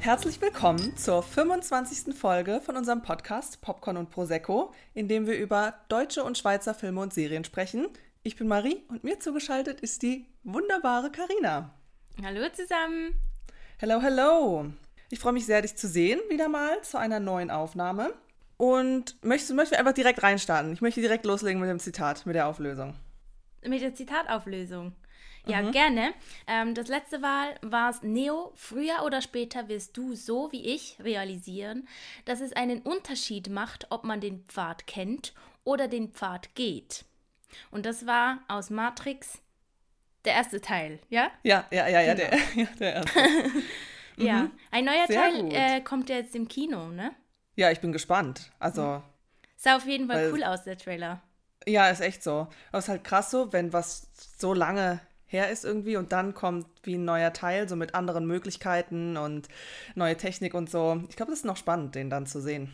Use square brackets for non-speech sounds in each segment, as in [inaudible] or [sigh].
Herzlich willkommen zur 25. Folge von unserem Podcast Popcorn und Prosecco, in dem wir über deutsche und Schweizer Filme und Serien sprechen. Ich bin Marie und mir zugeschaltet ist die wunderbare Karina. Hallo zusammen. Hello, hello. Ich freue mich sehr, dich zu sehen, wieder mal zu einer neuen Aufnahme. Und möchte, möchte einfach direkt reinstarten. Ich möchte direkt loslegen mit dem Zitat, mit der Auflösung. Mit der Zitatauflösung. Ja, mhm. gerne. Ähm, das letzte Mal war es Neo. Früher oder später wirst du so wie ich realisieren, dass es einen Unterschied macht, ob man den Pfad kennt oder den Pfad geht. Und das war aus Matrix der erste Teil, ja? Ja, ja, ja, ja, der, genau. [laughs] ja, der erste. [laughs] ja, mhm. ein neuer Sehr Teil äh, kommt ja jetzt im Kino, ne? Ja, ich bin gespannt. Also. Mhm. Sah auf jeden Fall weil, cool aus, der Trailer. Ja, ist echt so. Aber es ist halt krass so, wenn was so lange her ist irgendwie und dann kommt wie ein neuer Teil, so mit anderen Möglichkeiten und neue Technik und so. Ich glaube, das ist noch spannend, den dann zu sehen.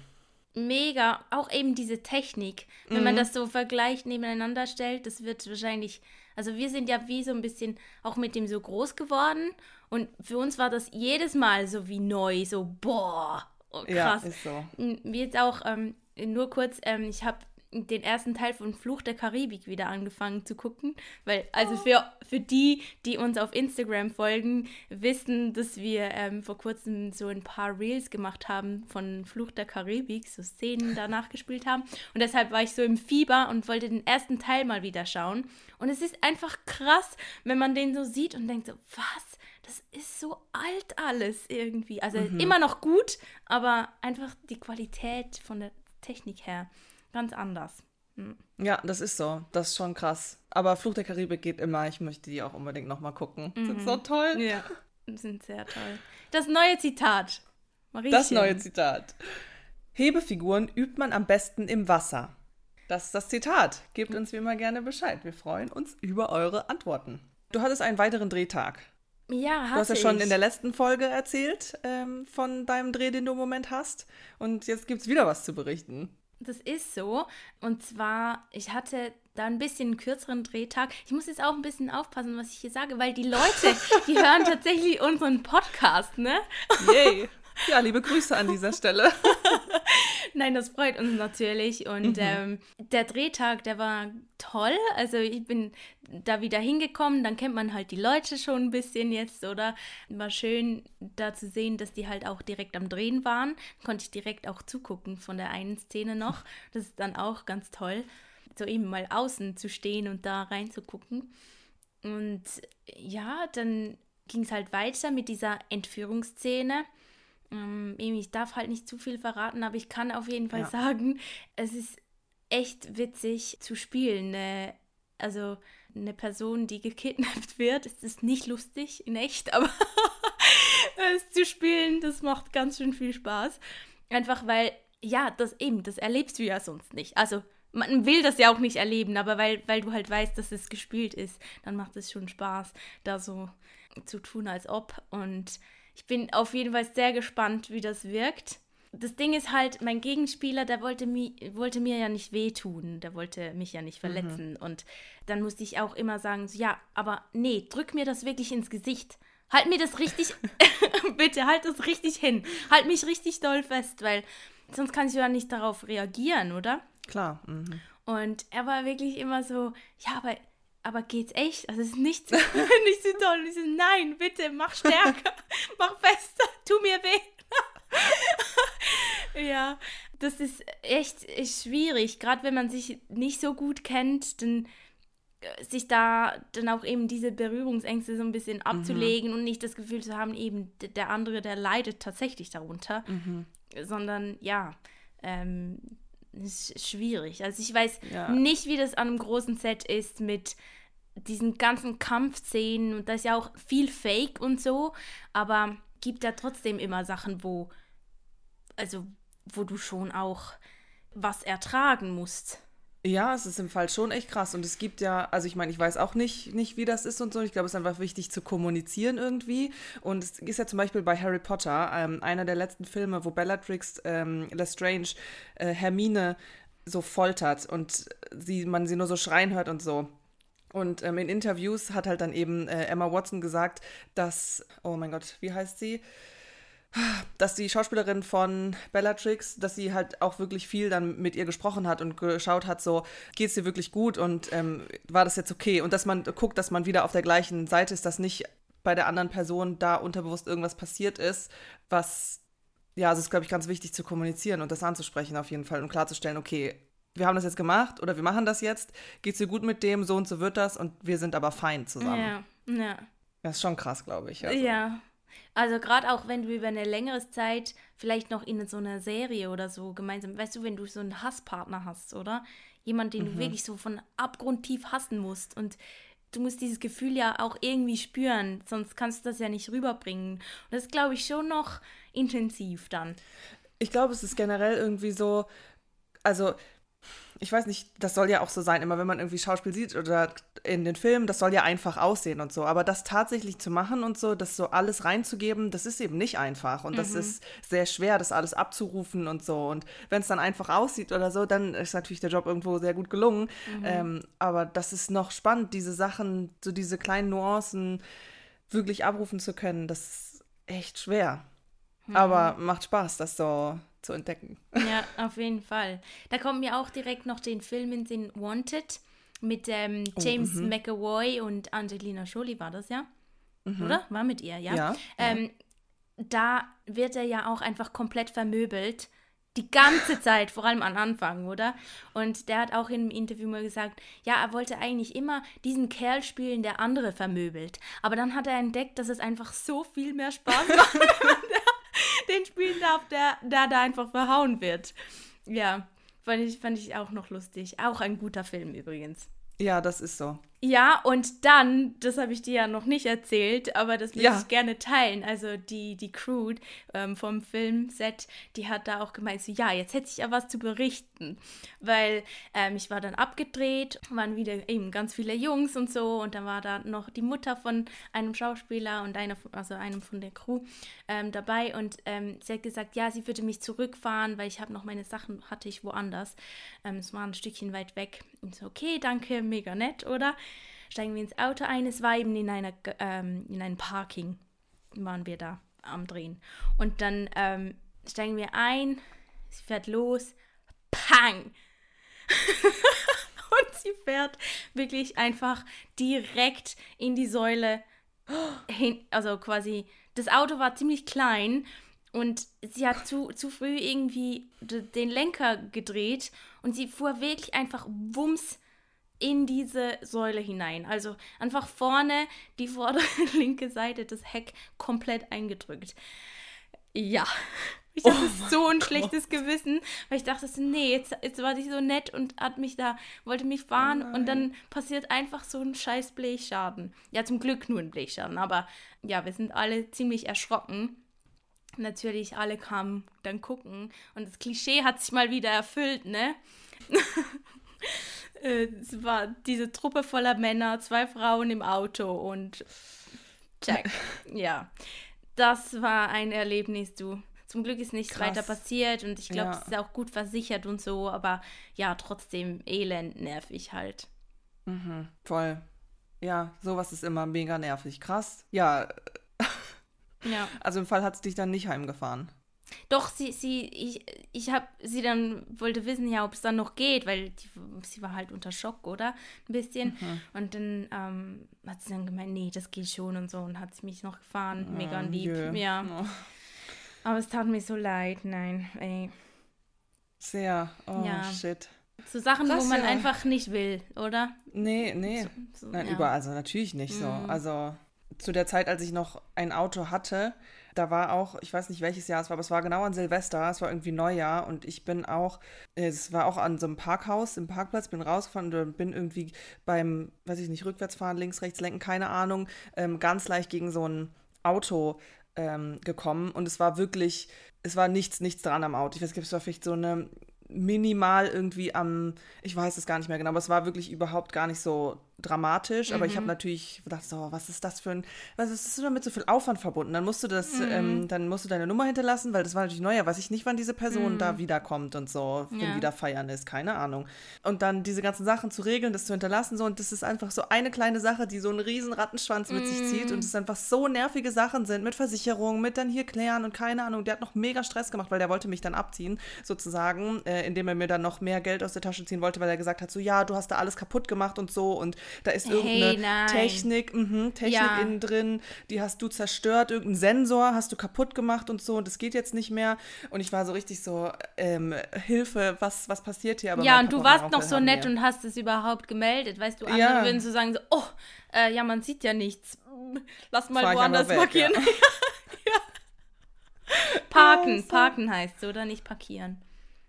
Mega, auch eben diese Technik. Wenn mhm. man das so vergleicht, nebeneinander stellt, das wird wahrscheinlich, also wir sind ja wie so ein bisschen auch mit dem so groß geworden und für uns war das jedes Mal so wie neu, so boah, oh, krass. Ja, ist so. Wie jetzt auch, ähm, nur kurz, ähm, ich habe den ersten Teil von Fluch der Karibik wieder angefangen zu gucken, weil also oh. für, für die, die uns auf Instagram folgen, wissen, dass wir ähm, vor kurzem so ein paar Reels gemacht haben von Fluch der Karibik, so Szenen danach gespielt haben und deshalb war ich so im Fieber und wollte den ersten Teil mal wieder schauen und es ist einfach krass, wenn man den so sieht und denkt so, was? Das ist so alt alles irgendwie. Also mhm. immer noch gut, aber einfach die Qualität von der Technik her ganz anders. Hm. Ja, das ist so. Das ist schon krass. Aber Fluch der Karibik geht immer. Ich möchte die auch unbedingt nochmal gucken. Mhm. Sind so toll. Ja, sind sehr toll. Das neue Zitat. Mariechen. Das neue Zitat. Hebefiguren übt man am besten im Wasser. Das ist das Zitat. Gebt uns wie immer gerne Bescheid. Wir freuen uns über eure Antworten. Du hattest einen weiteren Drehtag. Ja, hatte Du hast ja schon in der letzten Folge erzählt ähm, von deinem Dreh, den du im Moment hast. Und jetzt gibt es wieder was zu berichten. Das ist so. Und zwar, ich hatte da ein bisschen einen kürzeren Drehtag. Ich muss jetzt auch ein bisschen aufpassen, was ich hier sage, weil die Leute, die [laughs] hören tatsächlich unseren Podcast, ne? Yay. [laughs] [laughs] Ja, liebe Grüße an dieser Stelle. [laughs] Nein, das freut uns natürlich. Und mhm. ähm, der Drehtag, der war toll. Also ich bin da wieder hingekommen, dann kennt man halt die Leute schon ein bisschen jetzt, oder? War schön da zu sehen, dass die halt auch direkt am Drehen waren. Konnte ich direkt auch zugucken von der einen Szene noch. Das ist dann auch ganz toll, so eben mal außen zu stehen und da reinzugucken. Und ja, dann ging es halt weiter mit dieser Entführungsszene. Ähm, ich darf halt nicht zu viel verraten, aber ich kann auf jeden Fall ja. sagen, es ist echt witzig zu spielen. Ne? Also eine Person, die gekidnappt wird, es ist nicht lustig in echt, [laughs] aber es zu spielen, das macht ganz schön viel Spaß. Einfach weil, ja, das eben, das erlebst du ja sonst nicht. Also man will das ja auch nicht erleben, aber weil, weil du halt weißt, dass es gespielt ist, dann macht es schon Spaß, da so zu tun, als ob. Und ich bin auf jeden Fall sehr gespannt, wie das wirkt. Das Ding ist halt, mein Gegenspieler, der wollte, mi wollte mir ja nicht wehtun, der wollte mich ja nicht verletzen. Mhm. Und dann musste ich auch immer sagen, so, ja, aber nee, drück mir das wirklich ins Gesicht. Halt mir das richtig, [laughs] [laughs] bitte, halt das richtig hin. Halt mich richtig doll fest, weil sonst kann ich ja nicht darauf reagieren, oder? Klar. Mhm. Und er war wirklich immer so, ja, aber aber geht's echt? Also es ist nicht, [laughs] nicht so toll. Und ich so, nein, bitte, mach stärker, [laughs] mach fester, tu mir weh. [laughs] ja, das ist echt schwierig, gerade wenn man sich nicht so gut kennt, dann äh, sich da dann auch eben diese Berührungsängste so ein bisschen mhm. abzulegen mhm. und nicht das Gefühl zu haben, eben der andere, der leidet tatsächlich darunter, mhm. sondern ja, ähm, schwierig. Also ich weiß ja. nicht, wie das an einem großen Set ist mit diesen ganzen Kampfszenen und da ist ja auch viel Fake und so, aber gibt ja trotzdem immer Sachen, wo also wo du schon auch was ertragen musst. Ja, es ist im Fall schon echt krass. Und es gibt ja, also ich meine, ich weiß auch nicht, nicht, wie das ist und so. Ich glaube, es ist einfach wichtig zu kommunizieren irgendwie. Und es ist ja zum Beispiel bei Harry Potter, ähm, einer der letzten Filme, wo Bellatrix ähm, Lestrange äh, Hermine so foltert und sie, man sie nur so schreien hört und so. Und ähm, in Interviews hat halt dann eben äh, Emma Watson gesagt, dass, oh mein Gott, wie heißt sie? Dass die Schauspielerin von Bellatrix, dass sie halt auch wirklich viel dann mit ihr gesprochen hat und geschaut hat, so, geht es dir wirklich gut und ähm, war das jetzt okay? Und dass man guckt, dass man wieder auf der gleichen Seite ist, dass nicht bei der anderen Person da unterbewusst irgendwas passiert ist, was, ja, also ist, glaube ich, ganz wichtig zu kommunizieren und das anzusprechen auf jeden Fall und klarzustellen, okay, wir haben das jetzt gemacht oder wir machen das jetzt, geht's dir gut mit dem, so und so wird das und wir sind aber fein zusammen. Ja, ja. Das ist schon krass, glaube ich. Also. Ja. Also gerade auch wenn du über eine längere Zeit vielleicht noch in so einer Serie oder so gemeinsam, weißt du, wenn du so einen Hasspartner hast, oder? Jemand, den mhm. du wirklich so von abgrundtief hassen musst und du musst dieses Gefühl ja auch irgendwie spüren, sonst kannst du das ja nicht rüberbringen. Und das ist, glaube ich, schon noch intensiv dann. Ich glaube, es ist generell irgendwie so, also ich weiß nicht, das soll ja auch so sein, immer wenn man irgendwie Schauspiel sieht oder in den Filmen, das soll ja einfach aussehen und so. Aber das tatsächlich zu machen und so, das so alles reinzugeben, das ist eben nicht einfach. Und das mhm. ist sehr schwer, das alles abzurufen und so. Und wenn es dann einfach aussieht oder so, dann ist natürlich der Job irgendwo sehr gut gelungen. Mhm. Ähm, aber das ist noch spannend, diese Sachen, so diese kleinen Nuancen wirklich abrufen zu können. Das ist echt schwer. Mhm. Aber macht Spaß, das so zu entdecken. Ja, auf jeden Fall. Da kommt mir auch direkt noch den Film in den Wanted mit ähm, oh, James oh, McAvoy und Angelina Jolie war das ja, mhm. oder? War mit ihr, ja. ja, ähm, ja. Da wird er ja auch einfach komplett vermöbelt. Die ganze [laughs] Zeit, vor allem am Anfang, oder? Und der hat auch in einem Interview mal gesagt, ja, er wollte eigentlich immer diesen Kerl spielen, der andere vermöbelt. Aber dann hat er entdeckt, dass es einfach so viel mehr Spaß [laughs] macht, [laughs] den spielen darf, der, der da einfach verhauen wird. Ja, fand ich, fand ich auch noch lustig. Auch ein guter Film übrigens. Ja, das ist so. Ja, und dann, das habe ich dir ja noch nicht erzählt, aber das will ja. ich gerne teilen. Also die, die Crew ähm, vom Filmset, die hat da auch gemeint, so ja, jetzt hätte ich ja was zu berichten. Weil ähm, ich war dann abgedreht, waren wieder eben ganz viele Jungs und so und dann war da noch die Mutter von einem Schauspieler und einer, also einem von der Crew ähm, dabei und ähm, sie hat gesagt, ja, sie würde mich zurückfahren, weil ich habe noch meine Sachen, hatte ich woanders. Ähm, es war ein Stückchen weit weg. Und so, okay, danke, mega nett, oder? steigen wir ins Auto ein. Es war eben in, einer, ähm, in einem Parking, waren wir da am Drehen. Und dann ähm, steigen wir ein, sie fährt los, pang! [laughs] und sie fährt wirklich einfach direkt in die Säule [gasps] hin, also quasi, das Auto war ziemlich klein und sie hat zu, zu früh irgendwie den Lenker gedreht und sie fuhr wirklich einfach wumms in diese Säule hinein. Also einfach vorne die vordere [laughs] linke Seite des Heck komplett eingedrückt. Ja. Ich hatte oh so ein Gott. schlechtes Gewissen, weil ich dachte, nee, jetzt, jetzt war sie so nett und hat mich da, wollte mich fahren oh und dann passiert einfach so ein scheiß Blechschaden. Ja, zum Glück nur ein Blechschaden, aber ja, wir sind alle ziemlich erschrocken. Natürlich, alle kamen dann gucken und das Klischee hat sich mal wieder erfüllt, ne? [laughs] Äh, es war diese Truppe voller Männer, zwei Frauen im Auto und check. [laughs] ja, das war ein Erlebnis, du. Zum Glück ist nichts Krass. weiter passiert und ich glaube, ja. es ist auch gut versichert und so, aber ja, trotzdem elend nervig halt. Mhm, voll. Ja, sowas ist immer mega nervig. Krass. Ja. Ja. Also im Fall hat es dich dann nicht heimgefahren. Doch, sie, sie, ich, ich habe sie dann, wollte wissen, ja, ob es dann noch geht, weil die, sie war halt unter Schock, oder? Ein bisschen. Mhm. Und dann ähm, hat sie dann gemeint, nee, das geht schon und so und hat sie mich noch gefahren, oh, mega lieb. Jö. Ja. Oh. Aber es tat mir so leid, nein, ey. Sehr, oh ja. shit. So Sachen, das wo man ja. einfach nicht will, oder? Nee, nee. So, so, nein, ja. überall, also natürlich nicht mhm. so. Also zu der Zeit, als ich noch ein Auto hatte, da war auch, ich weiß nicht welches Jahr es war, aber es war genau an Silvester, es war irgendwie Neujahr und ich bin auch, es war auch an so einem Parkhaus, im Parkplatz, bin rausgefahren und bin irgendwie beim, weiß ich nicht, rückwärts fahren, links, rechts lenken, keine Ahnung, ähm, ganz leicht gegen so ein Auto ähm, gekommen und es war wirklich, es war nichts, nichts dran am Auto. Ich weiß nicht, es war vielleicht so eine minimal irgendwie am, ich weiß es gar nicht mehr genau, aber es war wirklich überhaupt gar nicht so dramatisch, aber ich habe natürlich gedacht, so, was ist das für ein, was ist das damit so viel Aufwand verbunden? Dann musst du das, ähm, dann musst du deine Nummer hinterlassen, weil das war natürlich neu, ja, weiß ich nicht, wann diese Person da wiederkommt und so, wenn Ja. wieder feiern ist, keine Ahnung. Und dann diese ganzen Sachen zu regeln, das zu hinterlassen, so, und das ist einfach so eine kleine Sache, die so einen riesen Rattenschwanz mit sich zieht und es einfach so nervige Sachen sind, mit Versicherung, mit dann hier klären und keine Ahnung, der hat noch mega Stress gemacht, weil der wollte mich dann abziehen, sozusagen, äh, indem er mir dann noch mehr Geld aus der Tasche ziehen wollte, weil er gesagt hat, so, ja, du hast da alles kaputt gemacht und so und da ist Hey, irgendeine nein. Technik, mhm, Technik Ja. innen drin, die hast du zerstört, irgendeinen Sensor hast du kaputt gemacht und so und das geht jetzt nicht mehr und ich war so richtig so, ähm, Hilfe, was, was passiert hier? Aber ja, und du warst noch so nett und hast es überhaupt gemeldet. Weißt du, andere Ja. würden so sagen, so, oh, äh, ja, man sieht ja nichts. Lass mal Fahr woanders weg, markieren. [laughs] Parken, parken heißt es, oder? Nicht parkieren.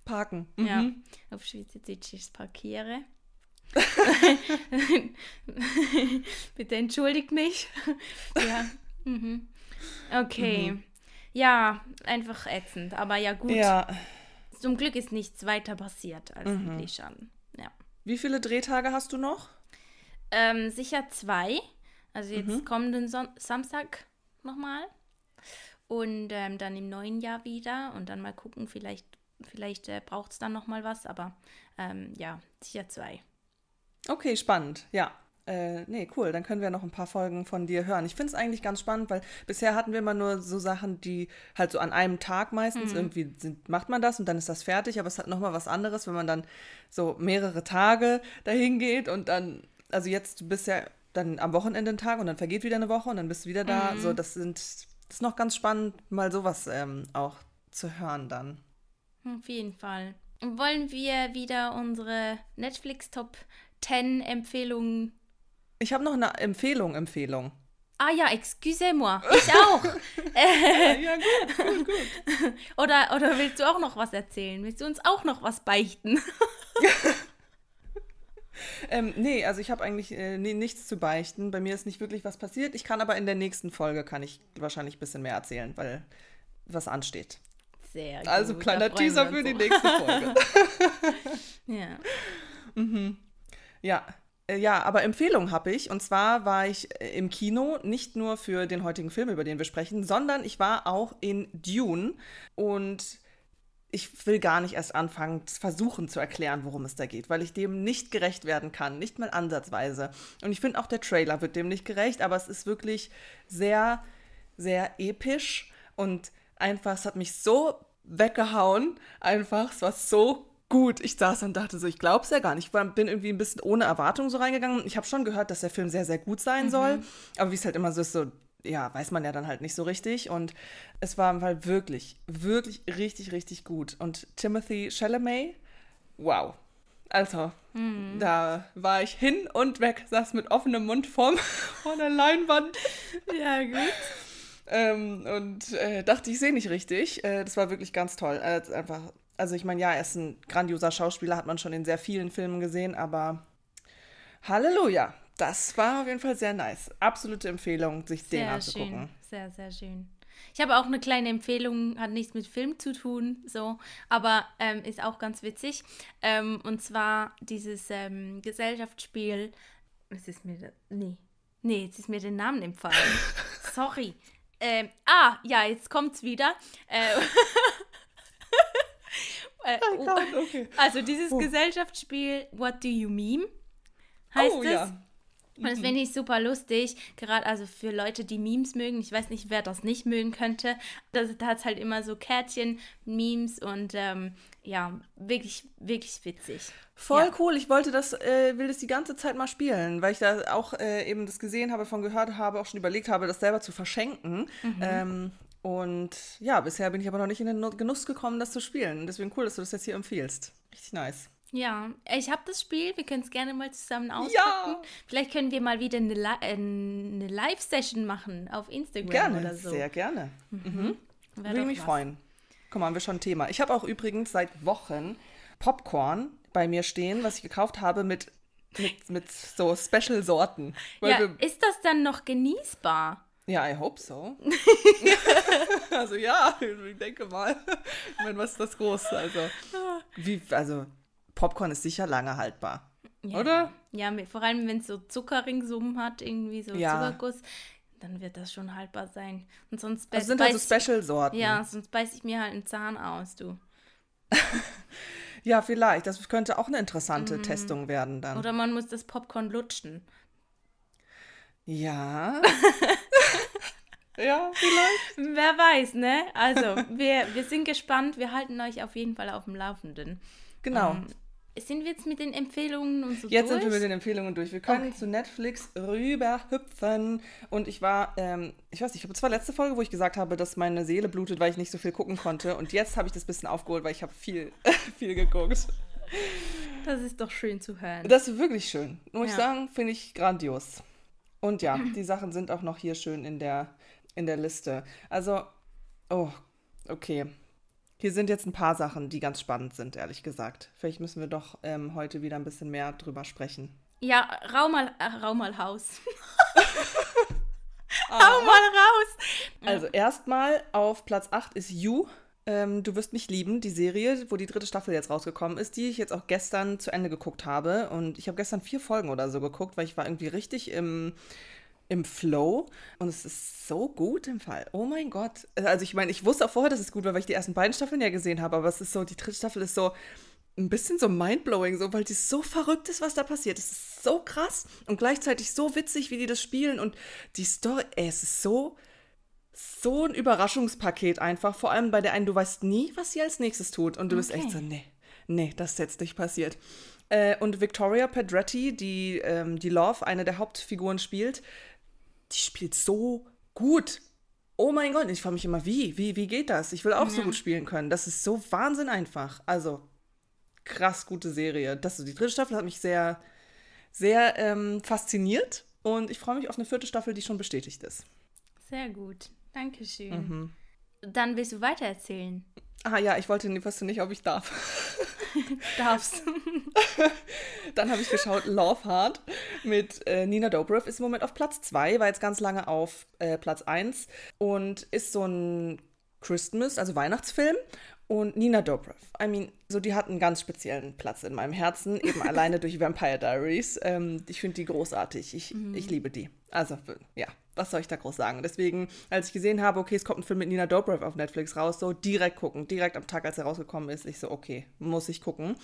Parken. Ja. Mhm. Auf Schweizerdeutsch ist parkiere. [laughs] Bitte entschuldigt mich. ja. Mhm. Okay. Ja, einfach ätzend. Aber ja, gut. Ja. Zum Glück ist nichts weiter passiert als mhm. Lidschaden. Ja. Wie viele Drehtage hast du noch? Ähm, sicher zwei. Also jetzt kommenden Son Samstag nochmal. Und ähm, dann im neuen Jahr wieder. Und dann mal gucken, vielleicht, vielleicht äh, braucht es dann nochmal was. Aber ähm, ja, sicher zwei. Okay, spannend. Ja. Äh, nee, cool. Dann können wir noch ein paar Folgen von dir hören. Ich finde es eigentlich ganz spannend, weil bisher hatten wir immer nur so Sachen, die halt so an einem Tag meistens irgendwie sind, macht man das und dann ist das fertig. Aber es hat nochmal was anderes, wenn man dann so mehrere Tage dahin geht und dann, also jetzt du bist ja dann am Wochenende ein Tag und dann vergeht wieder eine Woche und dann bist du wieder da. So, das sind, das ist noch ganz spannend, mal sowas ähm, auch zu hören dann. Auf jeden Fall. Wollen wir wieder unsere Netflix Top 10 Empfehlungen. Ich habe noch eine Empfehlung, Empfehlung. Ah ja, excusez-moi. Ich auch. [laughs] ja, gut, gut, gut. [laughs] oder, oder willst du auch noch was erzählen? Willst du uns auch noch was beichten? [laughs] Ähm, nee, also ich habe eigentlich äh, nee, nichts zu beichten. Bei mir ist nicht wirklich was passiert. Ich kann aber in der nächsten Folge kann ich wahrscheinlich ein bisschen mehr erzählen, weil was ansteht. Sehr gut. Also kleiner Teaser für die nächste Folge. Ja. Ja. Äh, Ja, aber Empfehlung habe ich. Und zwar war ich äh, im Kino, nicht nur für den heutigen Film, über den wir sprechen, sondern ich war auch in Dune. Und ich will gar nicht erst anfangen, versuchen zu erklären, worum es da geht, weil ich dem nicht gerecht werden kann, nicht mal ansatzweise. Und ich finde auch der Trailer wird dem nicht gerecht, aber es ist wirklich sehr, sehr episch und einfach, es hat mich so weggehauen, einfach, es war so gut. Ich saß und dachte so, ich glaube es ja gar nicht. Ich war, bin irgendwie ein bisschen ohne Erwartung so reingegangen. Ich habe schon gehört, dass der Film sehr, sehr gut sein soll, aber wie es halt immer so ist, so ja, weiß man ja dann halt nicht so richtig. Und es war halt wirklich, wirklich richtig, richtig gut. Und Timothy Chalamet, wow. Also, da war ich hin und weg, saß mit offenem Mund vorm, [laughs] vor der Leinwand Ja, gut. ähm, und äh, dachte, ich sehe nicht richtig. Äh, das war wirklich ganz toll. Äh, einfach, also ich meine, ja, er ist ein grandioser Schauspieler, hat man schon in sehr vielen Filmen gesehen, aber Halleluja. Das war auf jeden Fall sehr nice. Absolute Empfehlung, sich den Sehr anzugucken. schön. Sehr, sehr schön. Ich habe auch eine kleine Empfehlung, hat nichts mit Film zu tun, so, aber ähm, ist auch ganz witzig. Ähm, und zwar dieses ähm, Gesellschaftsspiel. Es ist mir. Nee. Nee, jetzt ist mir der Namen empfallen. [laughs] Sorry. Ähm, ah, ja, jetzt kommt's wieder. Äh, [laughs] Oh Gott, okay. also dieses Oh. Gesellschaftsspiel What Do You Meme heißt oh es. ja. Und das finde ich super lustig, gerade also für Leute, die Memes mögen. Ich weiß nicht, wer das nicht mögen könnte. Das, da hat es halt immer so Kärtchen, Memes und ähm, ja, wirklich, wirklich witzig. Voll Ja. cool. Ich wollte das, äh, will das die ganze Zeit mal spielen, weil ich da auch äh, eben das gesehen habe, von gehört habe, auch schon überlegt habe, das selber zu verschenken. Mhm. Ähm, und ja, bisher bin ich aber noch nicht in den Genuss gekommen, das zu spielen. Deswegen cool, dass du das jetzt hier empfiehlst. Richtig nice. Ja, ich habe das Spiel, wir können es gerne mal zusammen auspacken. Ja. Vielleicht können wir mal wieder eine, Li äh, eine Live-Session machen auf Instagram Gerne, oder so. sehr gerne. Wär Würde doch mich was. freuen. Guck mal, haben wir schon ein Thema. Ich habe auch übrigens seit Wochen Popcorn bei mir stehen, was ich gekauft habe mit, mit, mit so Special-Sorten. Ja, ist das dann noch genießbar? Ja, I hope so. [laughs] also ja, ich denke mal. Ich meine, was ist das Große? Also, wie, also Popcorn ist sicher lange haltbar. Ja, oder? Ja, mit, vor allem wenn es so Zuckerringsummen hat, irgendwie so Ja. Zuckerguss, dann wird das schon haltbar sein. Und sonst Das beiß- sind halt so beiß- Special-Sorten. Ja, sonst beiß ich mir halt einen Zahn aus, du. [laughs] Ja, vielleicht. Das könnte auch eine interessante Mhm. Testung werden dann. Oder man muss das Popcorn lutschen. Ja. [laughs] ja, vielleicht. Wer weiß, ne? Also, wir, wir sind gespannt. Wir halten euch auf jeden Fall auf dem Laufenden. Genau. Ähm, sind wir jetzt mit den Empfehlungen und so Jetzt durch? sind wir mit den Empfehlungen durch. Wir können Okay. zu Netflix rüberhüpfen. Und ich war, ähm, ich weiß nicht, ich habe zwar letzte Folge, wo ich gesagt habe, dass meine Seele blutet, weil ich nicht so viel gucken konnte. Und jetzt habe ich das bisschen aufgeholt, weil ich habe viel, [laughs] viel geguckt. Das ist doch schön zu hören. Das ist wirklich schön. Muss ich Ja. sagen, finde ich grandios. Und ja, [clears throat] die Sachen sind auch noch hier schön in der, in der Liste. Also, oh, okay. Hier sind jetzt ein paar Sachen, die ganz spannend sind, ehrlich gesagt. Vielleicht müssen wir doch ähm, heute wieder ein bisschen mehr drüber sprechen. Ja, rau mal, äh, rau mal Haus. [laughs] Hau mal raus. Also erstmal auf Platz 8 ist You. Ähm, du wirst mich lieben, die Serie, wo die dritte Staffel jetzt rausgekommen ist, die ich jetzt auch gestern zu Ende geguckt habe. Und ich habe gestern vier Folgen oder so geguckt, weil ich war irgendwie richtig im, im Flow. Und es ist so gut im Fall. Oh mein Gott. Also ich meine, ich wusste auch vorher, dass es gut war, weil ich die ersten beiden Staffeln ja gesehen habe. Aber es ist so, die dritte Staffel ist so ein bisschen so mindblowing, so, weil die so verrückt ist, was da passiert. Es ist so krass und gleichzeitig so witzig, wie die das spielen. Und die Story, ey, es ist so so ein Überraschungspaket einfach. Vor allem bei der einen, du weißt nie, was sie als nächstes tut. Und du bist Okay. echt so, nee, nee, das ist jetzt nicht passiert. Äh, und Victoria Pedretti, die ähm, die Love, eine der Hauptfiguren spielt, die spielt so gut. Oh mein Gott, ich frage mich immer, wie? Wie, wie geht das? Ich will auch so gut spielen können. Das ist so Wahnsinn einfach. Also, krass gute Serie. Das, die dritte Staffel hat mich sehr, sehr ähm, fasziniert. Und ich freue mich auf eine vierte Staffel, die schon bestätigt ist. Sehr gut. Dankeschön. Mhm. Dann willst du weitererzählen. Ah ja, ich wollte, wusste nicht, ob ich darf. [laughs] Darfst. [laughs] Dann habe ich geschaut, Love Heart mit äh, Nina Dobrev ist im Moment auf Platz 2, war jetzt ganz lange auf äh, Platz 1 und ist so ein Christmas, also Weihnachtsfilm. Und Nina Dobrev, I mean, so die hat einen ganz speziellen Platz in meinem Herzen, eben alleine durch Vampire Diaries. Ähm, ich finde die großartig. Ich, ich liebe die. Also, ja, was soll ich da groß sagen? Deswegen, als ich gesehen habe, okay, es kommt ein Film mit Nina Dobrev auf Netflix raus, so direkt gucken. Direkt am Tag, als er rausgekommen ist, ich so, okay, muss ich gucken.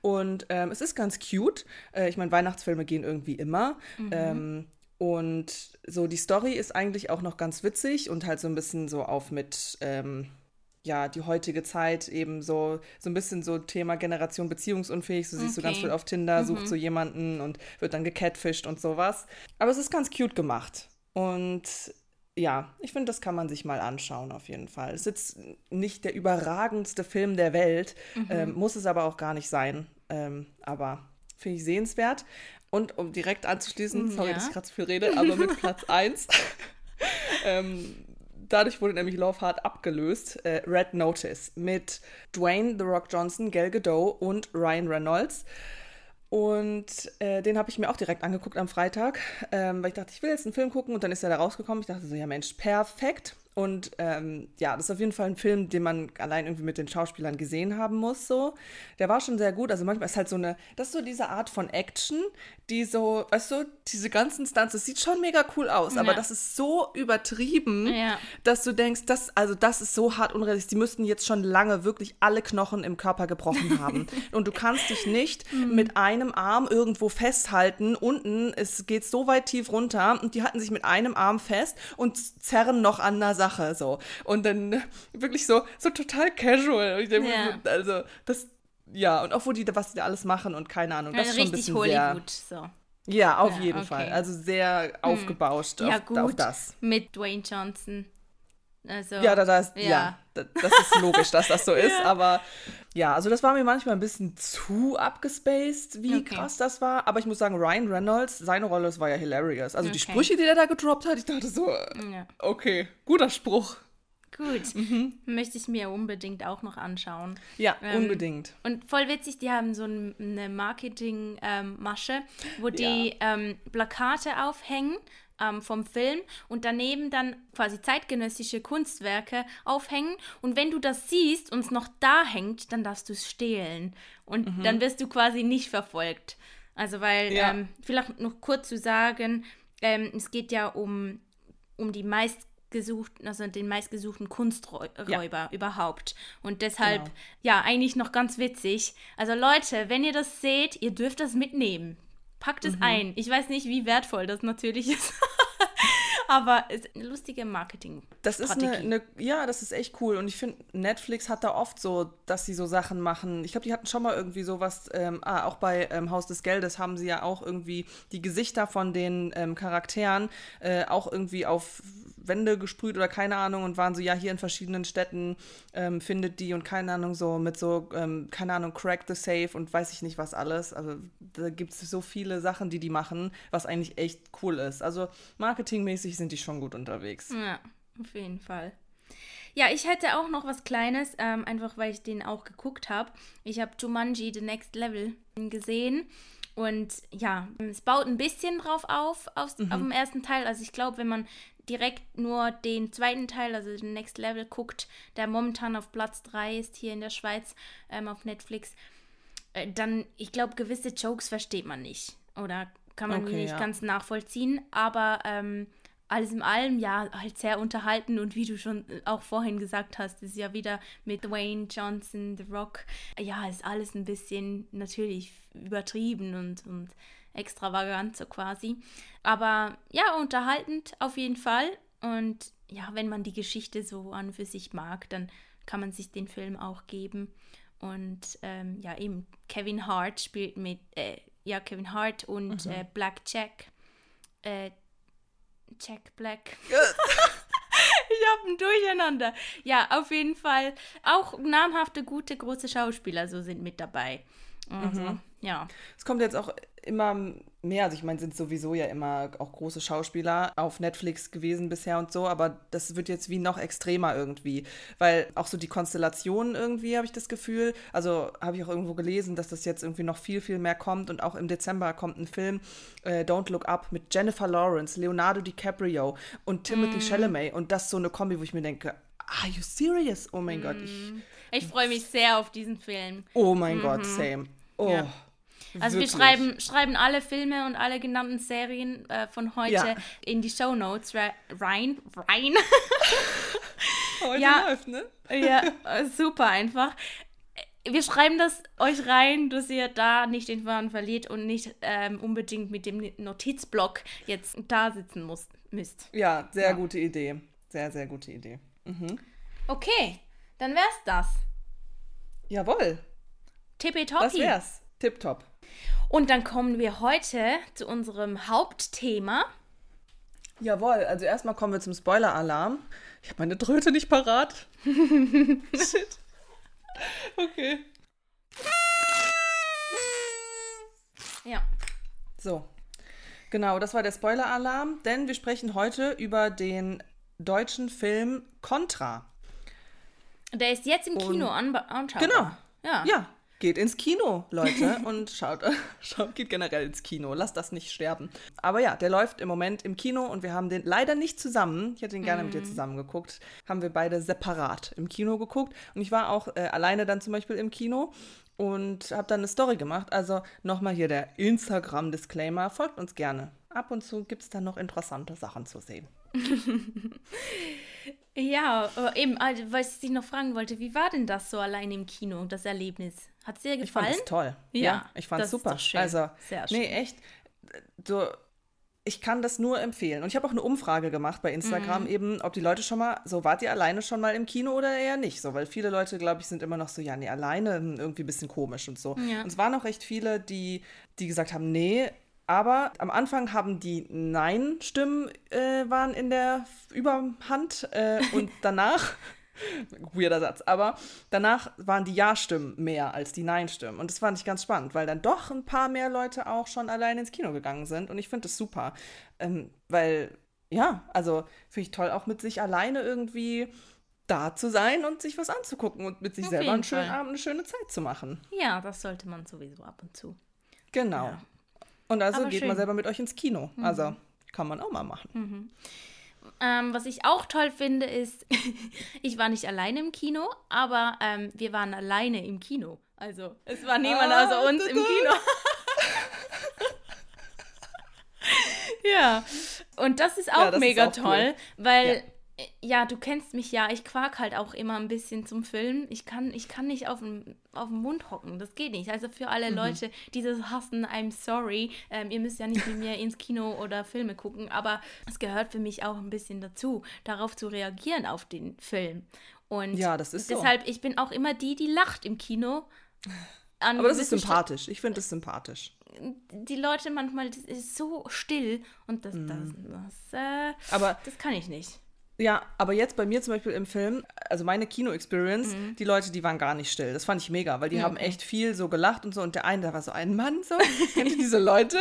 Und ähm, es ist ganz cute. Äh, ich meine, Weihnachtsfilme gehen irgendwie immer. Ähm, und so die Story ist eigentlich auch noch ganz witzig und halt so ein bisschen so auf mit, ähm, ja, die heutige Zeit eben so, so ein bisschen so Thema Generation beziehungsunfähig. So siehst du ganz Okay. viel auf Tinder, sucht so jemanden und wird dann gecatfished und sowas. Aber es ist ganz cute gemacht. Und ja, ich finde, das kann man sich mal anschauen auf jeden Fall. Es ist jetzt nicht der überragendste Film der Welt, ähm, muss es aber auch gar nicht sein. Ähm, aber finde ich sehenswert. Und um direkt anzuschließen, sorry, Ja. dass ich gerade zu viel rede, aber mit Platz [laughs] 1. ähm, dadurch wurde nämlich Love Heart abgelöst. Äh, Red Notice mit Dwayne The Rock Johnson, Gal Gadot und Ryan Reynolds. Und äh, den habe ich mir auch direkt angeguckt am Freitag, ähm, weil ich dachte, ich will jetzt einen Film gucken und dann ist er da rausgekommen. Ich dachte so, ja Mensch, perfekt. Und ähm, ja, das ist auf jeden Fall ein Film, den man allein irgendwie mit den Schauspielern gesehen haben muss. So, der war schon sehr gut. Also manchmal ist halt so eine, das ist so diese Art von Action, die so, weißt du, diese ganzen Stunts, das sieht schon mega cool aus, aber Ja. das ist so übertrieben, Ja. dass du denkst, das, also das ist so hart unrealistisch. Die müssten jetzt schon lange wirklich alle Knochen im Körper gebrochen [laughs] haben. Und du kannst dich nicht mit einem Arm irgendwo festhalten. Unten, es geht so weit tief runter und die halten sich mit einem Arm fest und zerren noch an einer Sache so. Und dann wirklich so, so total casual. So, also das, ja, und auch wo die, was die da alles machen und keine Ahnung, das ist schon ein bisschen Hollywood. So. Sehr, ja, auf Ja, jeden okay. Fall. Also sehr aufgebauscht Ja, auf, gut. auf das. Mit Dwayne Johnson. Also, Ja, da, da ist, ja. Ja. da- das ist logisch, dass das so [laughs] ist, aber ja, also das war mir manchmal ein bisschen zu abgespaced, wie Okay. krass das war, aber ich muss sagen, Ryan Reynolds, seine Rolle, das war ja hilarious. Also die Okay. Sprüche, die der da gedroppt hat, ich dachte so, äh, ja. okay, guter Spruch. Gut. Mhm. Möchte ich mir unbedingt auch noch anschauen. Ja, Ähm, unbedingt. Und voll witzig, die haben so ein- eine Marketing-Masche, wo die ähm, Plakate aufhängen ähm, vom Film und daneben dann quasi zeitgenössische Kunstwerke aufhängen. Und wenn du das siehst und es noch da hängt, dann darfst du es stehlen. Und Mhm. dann wirst du quasi nicht verfolgt. Also weil, Ja. ähm, vielleicht noch kurz zu sagen, ähm, es geht ja um, um die meistgesuchten, also den meistgesuchten Kunsträuber überhaupt. Und deshalb, Genau. ja, eigentlich noch ganz witzig. Also Leute, wenn ihr das seht, ihr dürft das mitnehmen. Packt Mhm. es ein. Ich weiß nicht, wie wertvoll das natürlich ist. [laughs] Aber ist eine lustige Marketing. Das ist eine, eine, ja, das ist echt cool. Und ich finde, Netflix hat da oft so, dass sie so Sachen machen. Ich glaube, die hatten schon mal irgendwie sowas, ähm, ah, auch bei ähm, Haus des Geldes haben sie ja auch irgendwie die Gesichter von den ähm, Charakteren äh, auch irgendwie auf Wände gesprüht oder keine Ahnung und waren so, ja, hier in verschiedenen Städten ähm, findet die und keine Ahnung, so mit so, ähm, keine Ahnung, Crack the Safe und weiß ich nicht was alles. Also da gibt es so viele Sachen, die die machen, was eigentlich echt cool ist. Also marketingmäßig sind die schon gut unterwegs. Ja, auf jeden Fall. Ja, ich hätte auch noch was Kleines, ähm, einfach weil ich den auch geguckt habe. Ich habe Jumanji The Next Level gesehen. Und ja, es baut ein bisschen drauf auf, aus, auf dem ersten Teil. Also ich glaube, wenn man direkt nur den zweiten Teil, also den Next Level guckt, der momentan auf Platz 3 ist hier in der Schweiz ähm, auf Netflix, äh, dann, ich glaube, gewisse Jokes versteht man nicht. Oder kann man Okay, nicht ja. ganz nachvollziehen. Aber ähm, alles in allem, ja, halt sehr unterhalten. Und wie du schon äh, auch vorhin gesagt hast, ist ja wieder mit Dwayne Johnson, The Rock. Ja, ist alles ein bisschen natürlich übertrieben und, und extravagant so quasi. Aber ja, unterhaltend auf jeden Fall. Und ja, wenn man die Geschichte so an für sich mag, dann kann man sich den Film auch geben. Und ähm, ja, eben Kevin Hart spielt mit, äh, ja, Kevin Hart und äh, Black Jack. Äh, Jack Black. [laughs] [laughs] ich hab ein Durcheinander. Ja, auf jeden Fall auch namhafte, gute, große Schauspieler so sind mit dabei. Also, ja. Es kommt jetzt auch immer mehr, also ich meine, sind sowieso ja immer auch große Schauspieler auf Netflix gewesen bisher und so, aber das wird jetzt wie noch extremer irgendwie, weil auch so die Konstellationen irgendwie habe ich das Gefühl, also habe ich auch irgendwo gelesen, dass das jetzt irgendwie noch viel, viel mehr kommt und auch im Dezember kommt ein Film, äh, Don't Look Up, mit Jennifer Lawrence, Leonardo DiCaprio und Timothy Chalamet und das so eine Kombi, wo ich mir denke, are you serious? Oh mein Gott, ich, Ich freue mich sehr auf diesen Film. oh mein Gott, same. Oh. Ja. Also wirklich. wir schreiben, schreiben alle Filme und alle genannten Serien äh, von heute Ja. in die Show Notes rein. Rein? [laughs] Heute Ja. läuft, ne? ja, [laughs] äh, super einfach. Wir schreiben das euch rein, dass ihr da nicht den Faden verliert und nicht ähm, unbedingt mit dem Notizblock jetzt da sitzen muss, müsst. Ja, sehr Ja. gute Idee. Sehr, sehr gute Idee. Okay, dann wär's das. Jawohl, das Tippitoppi. wär's. Tipptopp. Und dann kommen wir heute zu unserem Hauptthema. Jawohl, also erstmal kommen wir zum Spoiler-Alarm. Ich habe meine Dröte nicht parat. [laughs] Shit. Okay. Ja. So. Genau, das war der Spoiler-Alarm, denn wir sprechen heute über den deutschen Film Contra. Der ist jetzt im Kino anschaubar. Genau. Ja. Ja, geht ins Kino, Leute, [laughs] und schaut, [laughs] schaut, geht generell ins Kino. Lasst das nicht sterben. Aber ja, der läuft im Moment im Kino und wir haben den leider nicht zusammen. Ich hätte ihn gerne mit dir zusammen geguckt. Haben wir beide separat im Kino geguckt. Und ich war auch äh, alleine dann zum Beispiel im Kino und habe dann eine Story gemacht. Also nochmal hier der Instagram-Disclaimer. Folgt uns gerne. Ab und zu gibt es dann noch interessante Sachen zu sehen. [laughs] Ja, aber eben, also, was ich dich noch fragen wollte, wie war denn das so allein im Kino, das Erlebnis? Hat es dir Ich fand gefallen? es toll. Ja, ich fand es super. Also, Sehr nee, schön. echt. So, ich kann das nur empfehlen. Und ich habe auch eine Umfrage gemacht bei Mhm. Instagram eben, ob die Leute schon mal, so wart ihr alleine schon mal im Kino oder eher nicht? So, weil viele Leute, glaube ich, sind immer noch so, ja, nee, alleine hm, irgendwie ein bisschen komisch und so. Ja. Und es waren auch recht viele, die, die gesagt haben, nee. Aber am Anfang haben die Nein-Stimmen äh, waren in der Überhand äh, und [laughs] danach [laughs] Weirder Satz. Aber danach waren die Ja-Stimmen mehr als die Nein-Stimmen. Und das fand ich ganz spannend, weil dann doch ein paar mehr Leute auch schon allein ins Kino gegangen sind. Und ich finde das super. Ähm, weil, ja, also finde ich toll, auch mit sich alleine irgendwie da zu sein und sich was anzugucken und mit sich Auf selber einen schönen Fall. Abend, eine schöne Zeit zu machen. Ja, das sollte man sowieso ab und zu. Genau. Ja. Und also Aber geht schön. Mhm. man selber mit euch ins Kino. Also kann man auch mal machen. Ähm, was ich auch toll finde, ist, [laughs] ich war nicht alleine im Kino, aber ähm, wir waren alleine im Kino. Also es war niemand ah, außer uns im Kino. [laughs] ja, und das ist auch ja, das mega auch toll, cool. weil ja ja, du kennst mich ja, ich quak halt auch immer ein bisschen zum Film. Ich kann, ich kann nicht auf dem, auf dem Mund hocken, das geht nicht. Also für alle Mhm. Leute, die das hassen, I'm sorry. Ähm, ihr müsst ja nicht mit mir ins Kino oder Filme gucken, aber es gehört für mich auch ein bisschen dazu, darauf zu reagieren auf den Film. Und Ja, das ist so. deshalb, ich bin auch immer die, die lacht im Kino. Aber das ist sympathisch. Ich finde es sympathisch. die Leute manchmal, das ist so still und das, das, das, äh, Aber das kann ich nicht. Ja, aber jetzt bei mir zum Beispiel im Film, also meine Kino-Experience, die Leute, die waren gar nicht still. Das fand ich mega, weil die haben echt viel so gelacht und so. Und der eine, da war so ein Mann so. Kennt ihr diese Leute,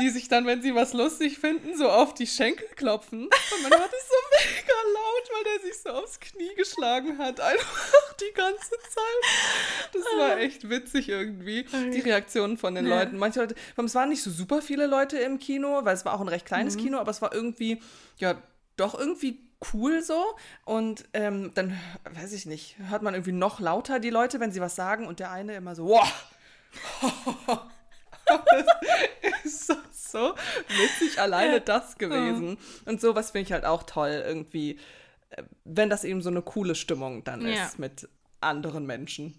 die sich dann, wenn sie was lustig finden, so auf die Schenkel klopfen? Und man hört es so mega laut, weil der sich so aufs Knie geschlagen hat. Einfach die ganze Zeit. Das war echt witzig irgendwie, die Reaktionen von den Leuten. Manche Leute, es waren nicht so super viele Leute im Kino, weil es war auch ein recht kleines Kino, aber es war irgendwie, ja, doch irgendwie cool so. Und ähm, dann, weiß ich nicht, hört man irgendwie noch lauter die Leute, wenn sie was sagen und der eine immer so, wow. [laughs] ist so, so witzig alleine das gewesen. Und sowas finde ich halt auch toll, irgendwie, äh, wenn das eben so eine coole Stimmung dann Ja. ist mit anderen Menschen.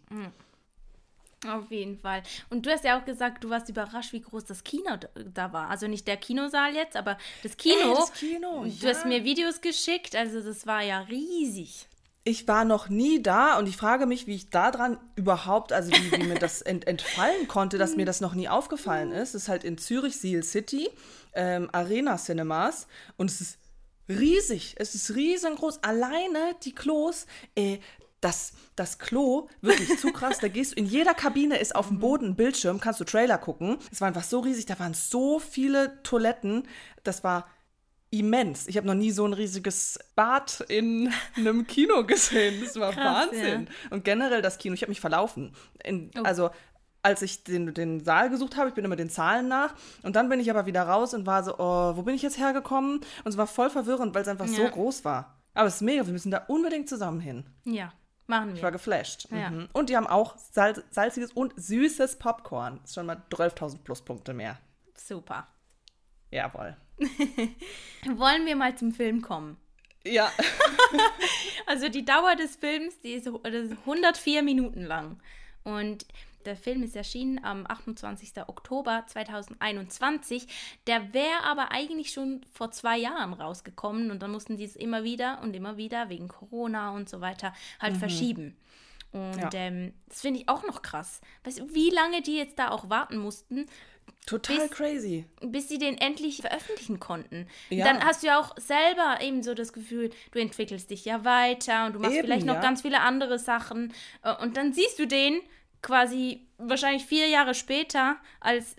Auf jeden Fall. Und du hast ja auch gesagt, du warst überrascht, wie groß das Kino da war. Also nicht der Kinosaal jetzt, aber das Kino. Ey, das Kino, Du ja. hast mir Videos geschickt, also das war ja riesig. Ich war noch nie da und ich frage mich, wie ich da dran überhaupt, also wie, wie mir das ent, entfallen konnte, dass mir das noch nie aufgefallen ist. Es ist halt in Zürich Seal City, ähm, Arena Cinemas und es ist riesig. Es ist riesengroß. Alleine die Klos, äh, das, das Klo, wirklich zu krass. Da gehst du, in jeder Kabine ist auf dem Boden ein Bildschirm, kannst du Trailer gucken. Es war einfach so riesig, da waren so viele Toiletten. Das war immens. Ich habe noch nie so ein riesiges Bad in einem Kino gesehen. Das war Krass, Wahnsinn. Und generell das Kino, ich habe mich verlaufen. In, Oh. Also als ich den, den Saal gesucht habe, ich bin immer den Zahlen nach und dann bin ich aber wieder raus und war so, oh, wo bin ich jetzt hergekommen? Und es war voll verwirrend, weil es einfach so Ja. groß war. Aber es ist mega, wir müssen da unbedingt zusammen hin. Ja, machen Ich war wir. geflasht. Ja. Mhm. Und die haben auch salz, salziges und süßes Popcorn. Das ist schon mal 12.000 Pluspunkte mehr. Super. Jawohl. [laughs] Wollen wir mal zum Film kommen? Ja. [laughs] Also die Dauer des Films, die ist 104 Minuten lang. Und der Film ist erschienen am 28. Oktober 2021. Der wäre aber eigentlich schon vor zwei Jahren rausgekommen und dann mussten die es immer wieder und immer wieder wegen Corona und so weiter halt verschieben. Und Ja. ähm, das finde ich auch noch krass. Weißt du, wie lange die jetzt da auch warten mussten, Total Bis- crazy. bis sie den endlich veröffentlichen konnten. Ja. Dann hast du ja auch selber eben so das Gefühl, du entwickelst dich ja weiter und du machst Eben, vielleicht noch ja. ganz viele andere Sachen. Äh, Und dann siehst du den quasi wahrscheinlich vier Jahre später, als,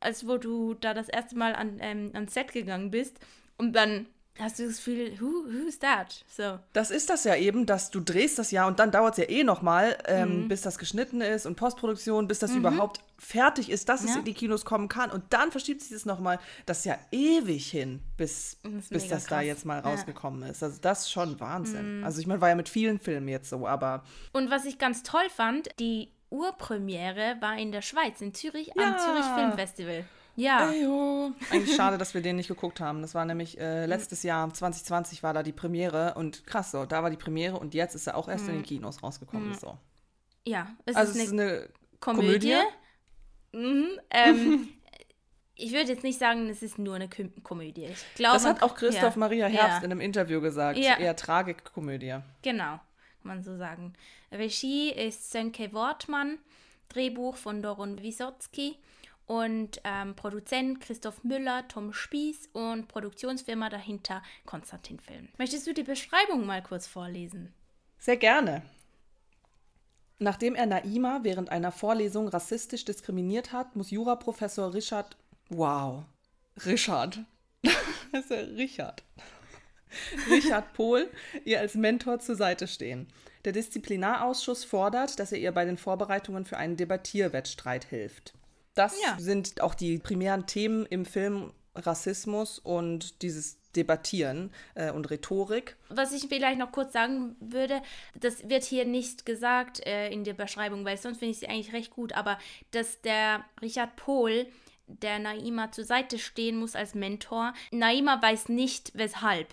als wo du da das erste Mal an, ähm, ans Set gegangen bist. Und dann hast du das Gefühl, who, who's that? So. Das ist das ja eben, dass du drehst das ja und dann dauert es ja eh nochmal, ähm, Mhm. bis das geschnitten ist und Postproduktion, bis das überhaupt fertig ist, dass es Ja. in die Kinos kommen kann. Und dann verschiebt sich das nochmal. Das ist ja ewig hin, bis, Das bis das da jetzt mal Ja. Mhm. rausgekommen ist. Also das ist schon Wahnsinn. Also ich meine, war ja mit vielen Filmen jetzt so, aber Und was ich ganz toll fand, die Urpremiere war in der Schweiz, in Zürich, am Ja. Zürich Filmfestival. Ja. Ejo. Eigentlich schade, dass wir den nicht geguckt haben. Das war nämlich äh, letztes Jahr, 2020 war da die Premiere und krass so, da war die Premiere und jetzt ist er auch erst in den Kinos rausgekommen. So. Ja, es Also ist es ist eine eine Komödie. Komödie. Mhm, ähm, [laughs] ich würde jetzt nicht sagen, es ist nur eine Kö Komödie. Ich glaube, Das hat auch Christoph ja, Maria Herbst ja, in einem Interview gesagt. Ja. Eher Tragikkomödie. Genau, man so sagen. Regie ist Sönke Wortmann, Drehbuch von Doron Wisotzki und ähm, Produzent Christoph Müller, Tom Spieß und Produktionsfirma dahinter Konstantin Film. Möchtest du die Beschreibung mal kurz vorlesen? Sehr gerne. Nachdem er Naima während einer Vorlesung rassistisch diskriminiert hat, muss Juraprofessor Richard. Wow. Richard. [laughs] Das ist ja Richard. [laughs] Richard Pohl ihr als Mentor zur Seite stehen. Der Disziplinarausschuss fordert, dass er ihr bei den Vorbereitungen für einen Debattierwettstreit hilft. Das Ja. sind auch die primären Themen im Film Rassismus und dieses Debattieren äh, und Rhetorik. Was ich vielleicht noch kurz sagen würde, das wird hier nicht gesagt äh, in der Beschreibung, weil sonst finde ich sie eigentlich recht gut, aber dass der Richard Pohl der Naima zur Seite stehen muss als Mentor. Naima weiß nicht, weshalb.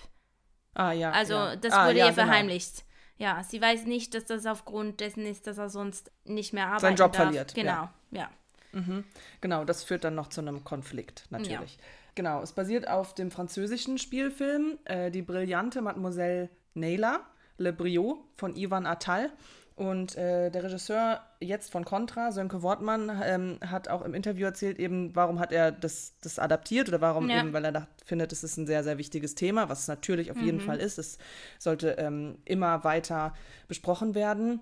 Ah, ja. Also, ja. das ah, wurde ja, ihr genau. verheimlicht. Ja, sie weiß nicht, dass das aufgrund dessen ist, dass er sonst nicht mehr arbeiten Seinen Job darf. verliert, Genau, ja. Genau, das führt dann noch zu einem Konflikt, natürlich. Genau, es basiert auf dem französischen Spielfilm äh, Die brillante Mademoiselle Naila, Le Brio von Ivan Attal. Und äh, der Regisseur jetzt von Contra, Sönke Wortmann, ähm, hat auch im Interview erzählt, eben, warum hat er das, das adaptiert oder warum Ja. eben, weil er dacht, findet, es ist ein sehr, sehr wichtiges Thema, was es natürlich auf jeden Fall ist. Es sollte ähm, immer weiter besprochen werden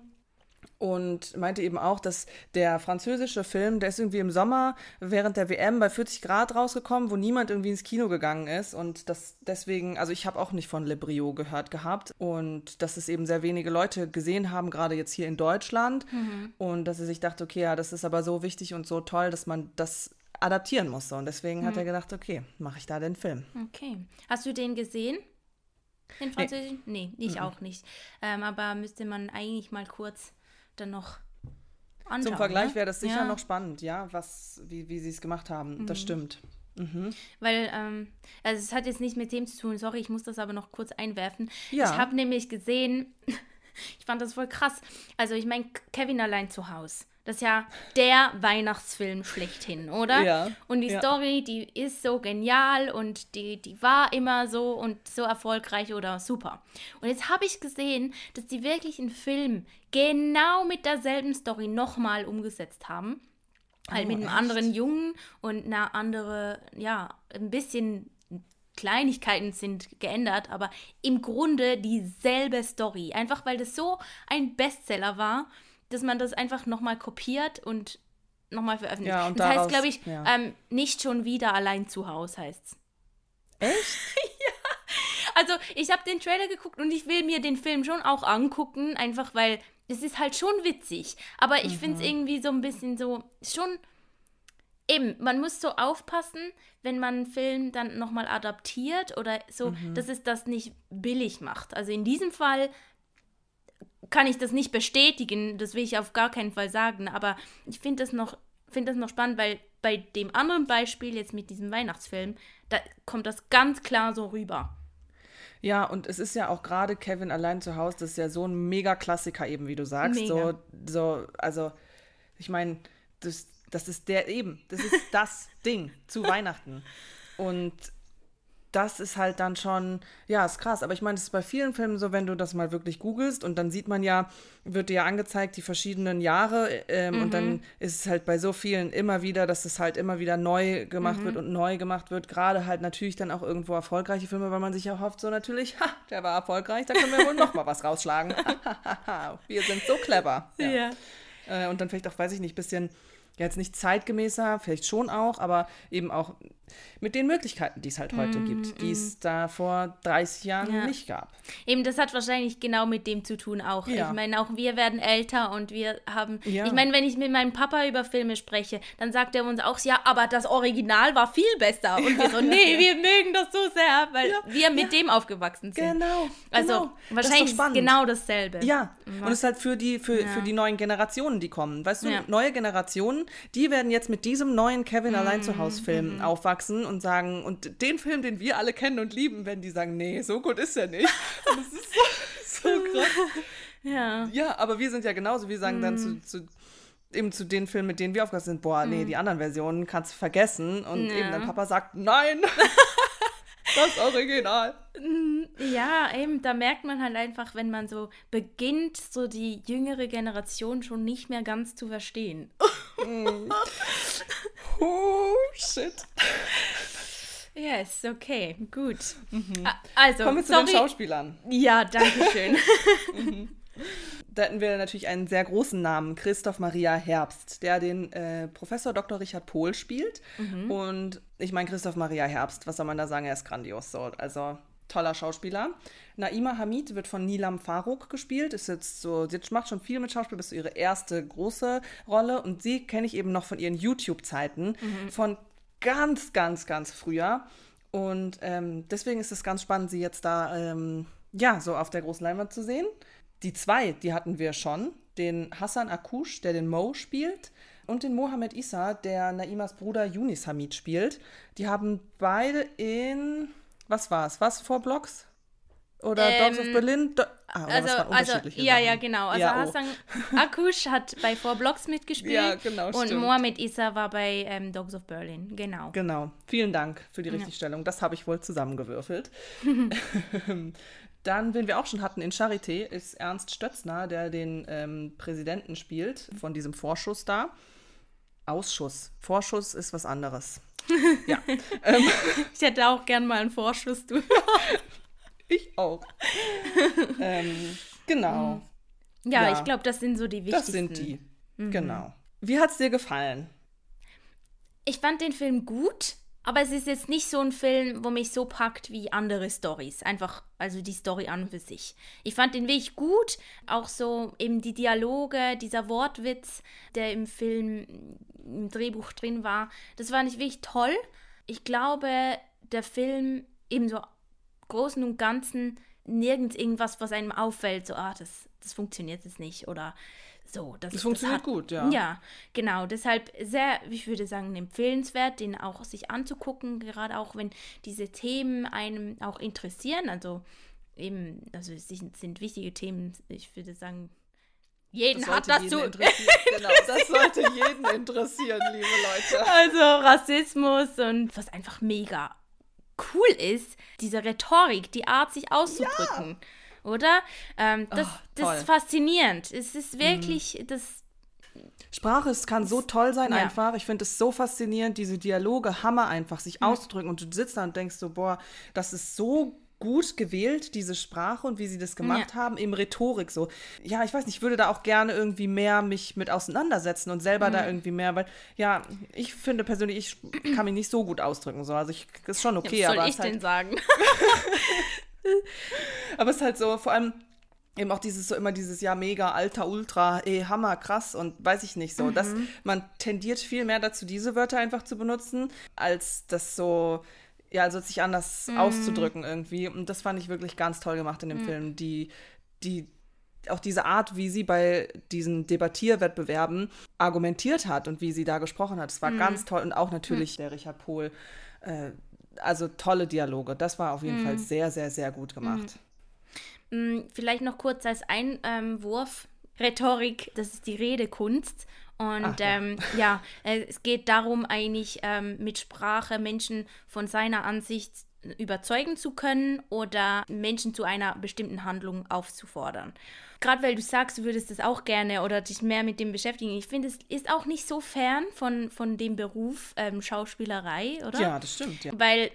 und meinte eben auch, dass der französische Film, der ist irgendwie im Sommer während der WM bei 40 Grad rausgekommen, wo niemand irgendwie ins Kino gegangen ist und das deswegen, also ich habe auch nicht von Le Brio gehört gehabt und dass es eben sehr wenige Leute gesehen haben, gerade jetzt hier in Deutschland und dass er sich dachte, okay, ja, das ist aber so wichtig und so toll, dass man das adaptieren muss so. und deswegen hat er gedacht, okay, mache ich da den Film. Okay. Hast du den gesehen? Den französischen? Nee, ich Mhm. auch nicht. Ähm, aber müsste man eigentlich mal kurz dann noch anschauen. Zum Vergleich ne? wäre das sicher Ja. noch spannend, ja, was, wie, wie sie es gemacht haben. Das stimmt. Weil, ähm, also es hat jetzt nicht mit dem zu tun, sorry, ich muss das aber noch kurz einwerfen. Ja. Ich habe nämlich gesehen, [laughs] ich fand das voll krass. Also ich meine, Kevin allein zu Hause. Das ist ja der Weihnachtsfilm schlechthin, oder? Ja, Und die ja. Story, die ist so genial und die, die war immer so und so erfolgreich oder super. Und jetzt habe ich gesehen, dass die wirklich einen Film genau mit derselben Story nochmal umgesetzt haben. Halt Oh, mit einem echt? anderen Jungen und einer andere, ja, ein bisschen Kleinigkeiten sind geändert, aber im Grunde dieselbe Story. Einfach weil das so ein Bestseller war, dass man das einfach nochmal kopiert und nochmal veröffentlicht. Ja, und das heißt, daraus- glaube ich, ja. ähm, nicht schon wieder allein zu Hause heißt's. Echt? [laughs] Also, ich habe den Trailer geguckt und ich will mir den Film schon auch angucken, einfach weil es ist halt schon witzig. Aber ich finde es irgendwie so ein bisschen so, schon. Eben, man muss so aufpassen, wenn man einen Film dann nochmal adaptiert oder so, dass es das nicht billig macht. Also in diesem Fall kann ich das nicht bestätigen, das will ich auf gar keinen Fall sagen, aber ich finde das noch finde das noch spannend, weil bei dem anderen Beispiel jetzt mit diesem Weihnachtsfilm, da kommt das ganz klar so rüber. Ja, und es ist ja auch gerade Kevin allein zu Hause, das ist ja so ein Mega-Klassiker eben, wie du sagst. Mega. So, so, also, ich meine, das, das ist der eben, das ist das [laughs] Ding zu Weihnachten. Und das ist halt dann schon, ja, ist krass. Aber ich meine, das ist bei vielen Filmen so, wenn du das mal wirklich googelst und dann sieht man ja, wird dir ja angezeigt, die verschiedenen Jahre. Ähm, Und dann ist es halt bei so vielen immer wieder, dass es halt immer wieder neu gemacht wird und neu gemacht wird. Gerade halt natürlich dann auch irgendwo erfolgreiche Filme, weil man sich ja hofft, so natürlich, ha, der war erfolgreich, da können wir wohl noch mal was rausschlagen. [laughs] [laughs] wir sind so clever. Äh, und dann vielleicht auch, weiß ich nicht, bisschen, ja, jetzt nicht zeitgemäßer, vielleicht schon auch, aber eben auch mit den Möglichkeiten, die es halt heute gibt, die es da vor 30 Jahren Ja. nicht gab. Eben, das hat wahrscheinlich genau mit dem zu tun auch. Ja. Ich meine, auch wir werden älter und wir haben. Ja. Ich meine, wenn ich mit meinem Papa über Filme spreche, dann sagt er uns auch, ja, aber das Original war viel besser. Und wir so, [laughs] nee, wir mögen das so sehr, weil wir mit dem aufgewachsen sind. Genau. Also genau. Das wahrscheinlich spannend. genau dasselbe. Ja, und es ist halt für die, für, für die neuen Generationen, die kommen. Weißt du, neue Generationen, die werden jetzt mit diesem neuen Kevin allein Mhm, zu Hause Film aufwachsen und sagen, und den Film, den wir alle kennen und lieben, werden die sagen, nee, so gut ist er nicht. Und das ist so, [laughs] so krass. Ja. Ja, aber wir sind ja genauso. Wir sagen dann Mhm. zu, zu eben zu den Filmen, mit denen wir aufgewachsen sind, boah, nee, die anderen Versionen kannst du vergessen. Und Mhm. Ja. eben dein Papa sagt, nein, [laughs] das Original. Ja, eben, da merkt man halt einfach, wenn man so beginnt, so die jüngere Generation schon nicht mehr ganz zu verstehen. [laughs] Oh, shit. Yes, okay, gut. A- Also, Mhm. Kommen wir zu sorry. den Schauspielern. Ja, danke schön. [laughs] Da hätten wir natürlich einen sehr großen Namen, Christoph Maria Herbst, der den äh, Professor Dr. Richard Pohl spielt. Und ich meine, Christoph Maria Herbst, was soll man da sagen, er ist grandios. So. Also toller Schauspieler. Naima Hamid wird von Nilam Farouk gespielt. Ist jetzt so, sie macht schon viel mit Schauspiel, so ihre erste große Rolle. Und sie kenne ich eben noch von ihren YouTube-Zeiten, von ganz, ganz, ganz früher. Und ähm, deswegen ist es ganz spannend, sie jetzt da ähm, ja so auf der großen Leinwand zu sehen. Die zwei, die hatten wir schon. Den Hassan Akush, der den Mo spielt. und den Mohamed Issa, der Naimas Bruder Yunis Hamid spielt. Die haben beide in, was war es, was, vor Blocks? Oder Ähm, Dogs of Berlin? Do ah, Also, also ja, Sachen? ja, genau. Also Ja, oh. Hassan [laughs] Akush hat bei Four Blocks mitgespielt. Ja, genau, Und stimmt. Mohamed Issa war bei ähm, Dogs of Berlin. Genau. Genau. Vielen Dank für die Richtigstellung. Das habe ich wohl zusammengewürfelt. [laughs] [laughs] Dann, wen wir auch schon hatten in Charité, ist Ernst Stötzner, der den ähm, Präsidenten spielt von diesem Vorschuss da. Ausschuss. Vorschuss ist was anderes. Ja, [laughs] [laughs] Ich hätte auch gern mal einen Vorschuss. Du. [laughs] ich auch. ähm, genau. Ja, Ja. ich glaube, das sind so die Das wichtigsten. sind die. Genau. Wie hat es dir gefallen? Ich fand den Film gut, aber es ist jetzt nicht so ein Film, wo mich so packt wie andere Stories. Einfach, also die Story an für sich. Ich fand den wirklich gut. Auch so eben die Dialoge, dieser Wortwitz, der im Film, im Drehbuch drin war. Das fand ich wirklich toll. Ich glaube, der Film eben so Großen und Ganzen nirgends irgendwas, was einem auffällt, so, ah, das, das funktioniert jetzt nicht oder so. Das, Das funktioniert hat- gut, ja. Ja, genau. Deshalb sehr, ich würde sagen, empfehlenswert, den auch sich anzugucken, gerade auch wenn diese Themen einem auch interessieren. Also eben, also es sind, sind wichtige Themen. Ich würde sagen, jeden hat das so. interessieren. [laughs] Genau, das sollte jeden interessieren, liebe Leute. Also Rassismus und was einfach mega cool ist, diese Rhetorik, die Art, sich auszudrücken. Oder? Ähm, das, Ach, das ist faszinierend. Es ist wirklich, das Sprache, es kann so toll sein Ja. einfach. Ich finde es so faszinierend, diese Dialoge, Hammer einfach, sich auszudrücken. Und du sitzt da und denkst so, boah, das ist so gut gewählt, diese Sprache und wie sie das gemacht haben, im Rhetorik so. Ja, ich weiß nicht, ich würde da auch gerne irgendwie mehr mich mit auseinandersetzen und selber da irgendwie mehr, weil, ja, ich finde persönlich, ich kann mich nicht so gut ausdrücken. So. Also ich ist schon okay, was soll aber ich halt, denn sagen? [laughs] aber es ist halt so, vor allem eben auch dieses so immer dieses ja mega alter Ultra, ey Hammer krass und weiß ich nicht so, dass man tendiert viel mehr dazu diese Wörter einfach zu benutzen, als das so ja, also sich anders auszudrücken irgendwie. Und das fand ich wirklich ganz toll gemacht in dem Film, die die auch diese Art, wie sie bei diesen Debattierwettbewerben argumentiert hat und wie sie da gesprochen hat, das war ganz toll. Und auch natürlich der Richard Pohl äh, also tolle Dialoge. Das war auf jeden Fall sehr, sehr, sehr gut gemacht. Mm, Vielleicht noch kurz als Einwurf. Rhetorik, das ist die Redekunst. Und Ach, ja. ähm, ja, äh, es geht darum, eigentlich ähm, mit Sprache Menschen von seiner Ansicht überzeugen zu können oder Menschen zu einer bestimmten Handlung aufzufordern. Gerade weil du sagst, du würdest das auch gerne oder dich mehr mit dem beschäftigen. Ich finde, es ist auch nicht so fern von, von dem Beruf ähm, Schauspielerei, oder? Ja, das stimmt, ja. Weil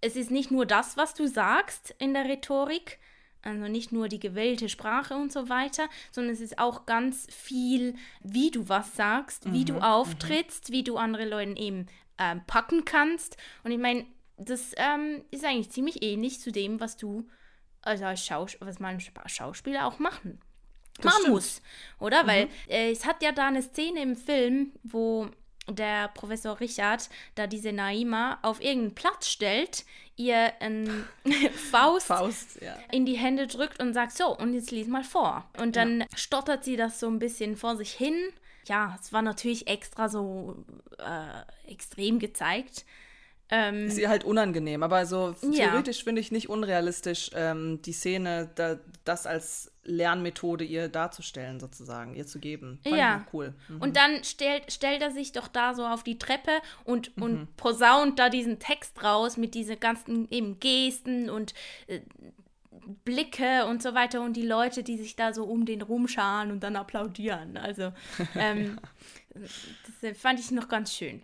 es ist nicht nur das, was du sagst in der Rhetorik, also nicht nur die gewählte Sprache und so weiter, sondern es ist auch ganz viel, wie du was sagst, wie du auftrittst, wie du andere Leute eben ähm, packen kannst. Und ich meine, das ähm, ist eigentlich ziemlich ähnlich zu dem, was du also als Schaus was man Schauspieler auch machen machen stimmt. muss, oder? Weil äh, es hat ja da eine Szene im Film, wo der Professor Richard da diese Naima auf irgendeinen Platz stellt, ihr ein [laughs] Faust, Faust, ja. in die Hände drückt und sagt, so, und jetzt lies mal vor. Und dann stottert sie das so ein bisschen vor sich hin. Ja, es war natürlich extra so äh, extrem gezeigt. Ähm, Ist ihr halt unangenehm, aber so Ja. theoretisch finde ich nicht unrealistisch, ähm, die Szene, da, das als Lernmethode ihr darzustellen, sozusagen, ihr zu geben. Fand Ja. ich auch cool. Mhm. Und dann stellt, stellt er sich doch da so auf die Treppe und, und posaunt da diesen Text raus mit diesen ganzen eben Gesten und äh, Blicke und so weiter und die Leute, die sich da so um den rumscharen und dann applaudieren. Also [laughs] ähm, das äh, fand ich noch ganz schön.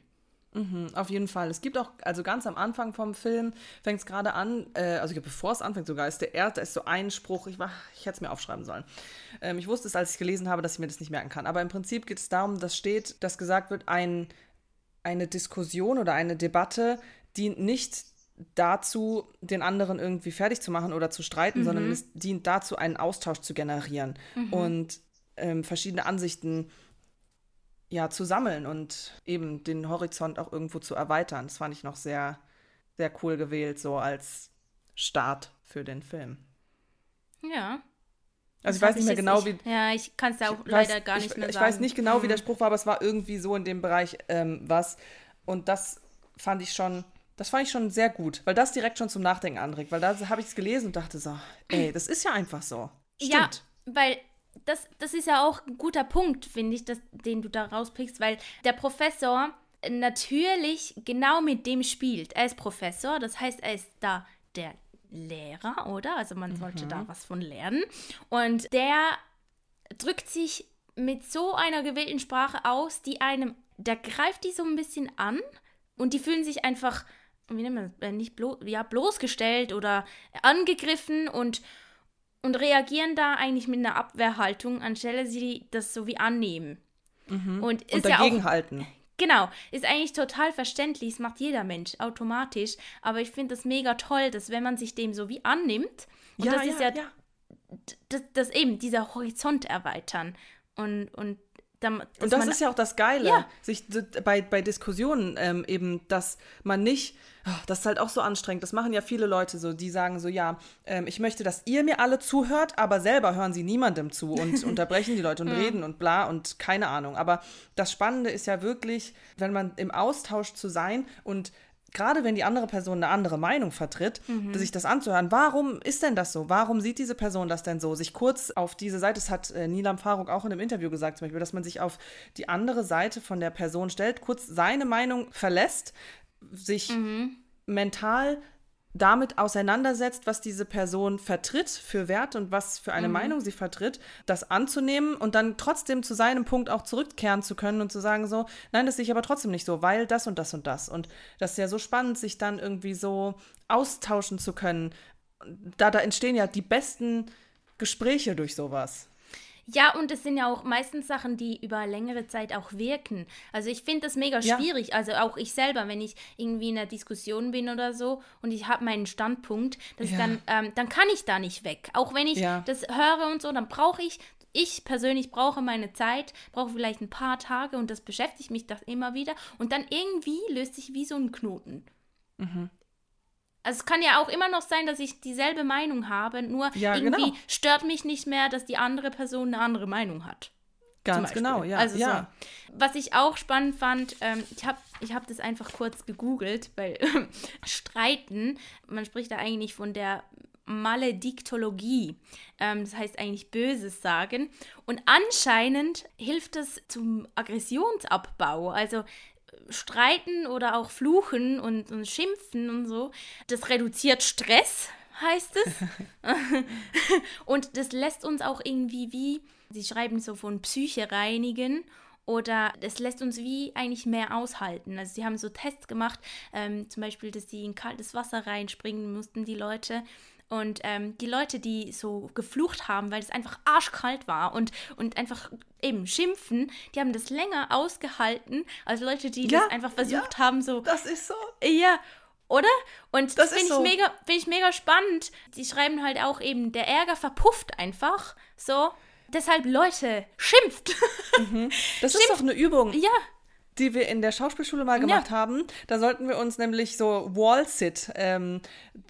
Mhm, auf jeden Fall. Es gibt auch, also ganz am Anfang vom Film fängt es gerade an, äh, also bevor es anfängt sogar, ist der erste, ist so ein Spruch, ich, war, ich hätte es mir aufschreiben sollen. Ähm, ich wusste es, als ich gelesen habe, dass ich mir das nicht merken kann. Aber im Prinzip geht es darum, dass steht, dass gesagt wird, ein, eine Diskussion oder eine Debatte dient nicht dazu, den anderen irgendwie fertig zu machen oder zu streiten, sondern es dient dazu, einen Austausch zu generieren und ähm, verschiedene Ansichten ja, zu sammeln und eben den Horizont auch irgendwo zu erweitern. Das fand ich noch sehr, sehr cool gewählt, so als Start für den Film. Ja. Also ich weiß nicht mehr genau, wie. Ja, ich kann es ja auch leider weiß, gar nicht ich, mehr ich sagen. Ich weiß nicht genau, Mhm. wie der Spruch war, aber es war irgendwie so in dem Bereich ähm, was. Und das fand ich schon, das fand ich schon sehr gut, weil das direkt schon zum Nachdenken anregt. Weil da habe ich es gelesen und dachte so, ey, das ist ja einfach so. Stimmt. Ja, weil das, das ist ja auch ein guter Punkt, finde ich, das, den du da rauspickst, weil der Professor natürlich genau mit dem spielt. Er ist Professor, das heißt, er ist da der Lehrer, oder? Also man sollte da was von lernen. Und der drückt sich mit so einer gewählten Sprache aus, die einem, der greift die so ein bisschen an und die fühlen sich einfach, wie nennt man das, äh, nicht blo ja, bloßgestellt oder angegriffen und, und reagieren da eigentlich mit einer Abwehrhaltung, anstelle sie das so wie annehmen. Und ist Und ja auch dagegenhalten. Genau, ist eigentlich total verständlich, das macht jeder Mensch automatisch, aber ich finde das mega toll, dass wenn man sich dem so wie annimmt, und das ist ja, Das, das eben, dieser Horizont erweitern. Und, und, dann, Und das ist ja auch das Geile, Ja. sich bei, bei Diskussionen ähm, eben, dass man nicht, ah, das ist halt auch so anstrengend, das machen ja viele Leute so, die sagen so, ja, ähm, ich möchte, dass ihr mir alle zuhört, aber selber hören sie niemandem zu und [laughs] unterbrechen die Leute und reden und bla und keine Ahnung. Aber das Spannende ist ja wirklich, wenn man im Austausch zu sein und gerade wenn die andere Person eine andere Meinung vertritt, sich das anzuhören. Warum ist denn das so? Warum sieht diese Person das denn so? Sich kurz auf diese Seite, das hat äh, Nilam Faruk auch in einem Interview gesagt, zum Beispiel, dass man sich auf die andere Seite von der Person stellt, kurz seine Meinung verlässt, sich mental damit auseinandersetzt, was diese Person vertritt für Wert und was für eine Meinung sie vertritt, das anzunehmen und dann trotzdem zu seinem Punkt auch zurückkehren zu können und zu sagen so, nein, das sehe ich aber trotzdem nicht so, weil das und das und das. Und das ist ja so spannend, sich dann irgendwie so austauschen zu können. Da, da entstehen ja die besten Gespräche durch sowas. Ja, und es sind ja auch meistens Sachen, die über längere Zeit auch wirken. Also ich finde das mega Ja. schwierig. Also auch ich selber, wenn ich irgendwie in einer Diskussion bin oder so und ich habe meinen Standpunkt, das Ja. dann, ähm, dann kann ich da nicht weg. Auch wenn ich Ja. das höre und so, dann brauche ich, ich persönlich brauche meine Zeit, brauche vielleicht ein paar Tage und das beschäftigt mich das immer wieder. Und dann irgendwie löst sich wie so ein Knoten. Mhm. Also es kann ja auch immer noch sein, dass ich dieselbe Meinung habe, nur Ja, irgendwie genau. stört mich nicht mehr, dass die andere Person eine andere Meinung hat. Ganz genau, ja. Also ja. so. Was ich auch spannend fand, ähm, ich habe ich hab das einfach kurz gegoogelt, weil [laughs] Streiten, man spricht da eigentlich von der Malediktologie. Ähm, das heißt eigentlich Böses sagen. Und anscheinend hilft es zum Aggressionsabbau. Also Streiten oder auch Fluchen und, und Schimpfen und so, das reduziert Stress, heißt es. [laughs] und das lässt uns auch irgendwie wie, sie schreiben so von Psyche reinigen oder das lässt uns wie eigentlich mehr aushalten. Also sie haben so Tests gemacht, ähm, zum Beispiel, dass sie in kaltes Wasser reinspringen mussten, die Leute. Und ähm, die Leute, die so geflucht haben, weil es einfach arschkalt war und, und einfach eben schimpfen, die haben das länger ausgehalten als Leute, die Ja, das einfach versucht haben, so Das ist so. ja, oder? Und Das das, finde ich, so. mega, find ich mega spannend. Die schreiben halt auch eben, der Ärger verpufft einfach. So. Deshalb, Leute, schimpft. [laughs] Das ist doch eine Übung. ja, die wir in der Schauspielschule mal gemacht haben. Da sollten wir uns nämlich so Wall-Sit ähm,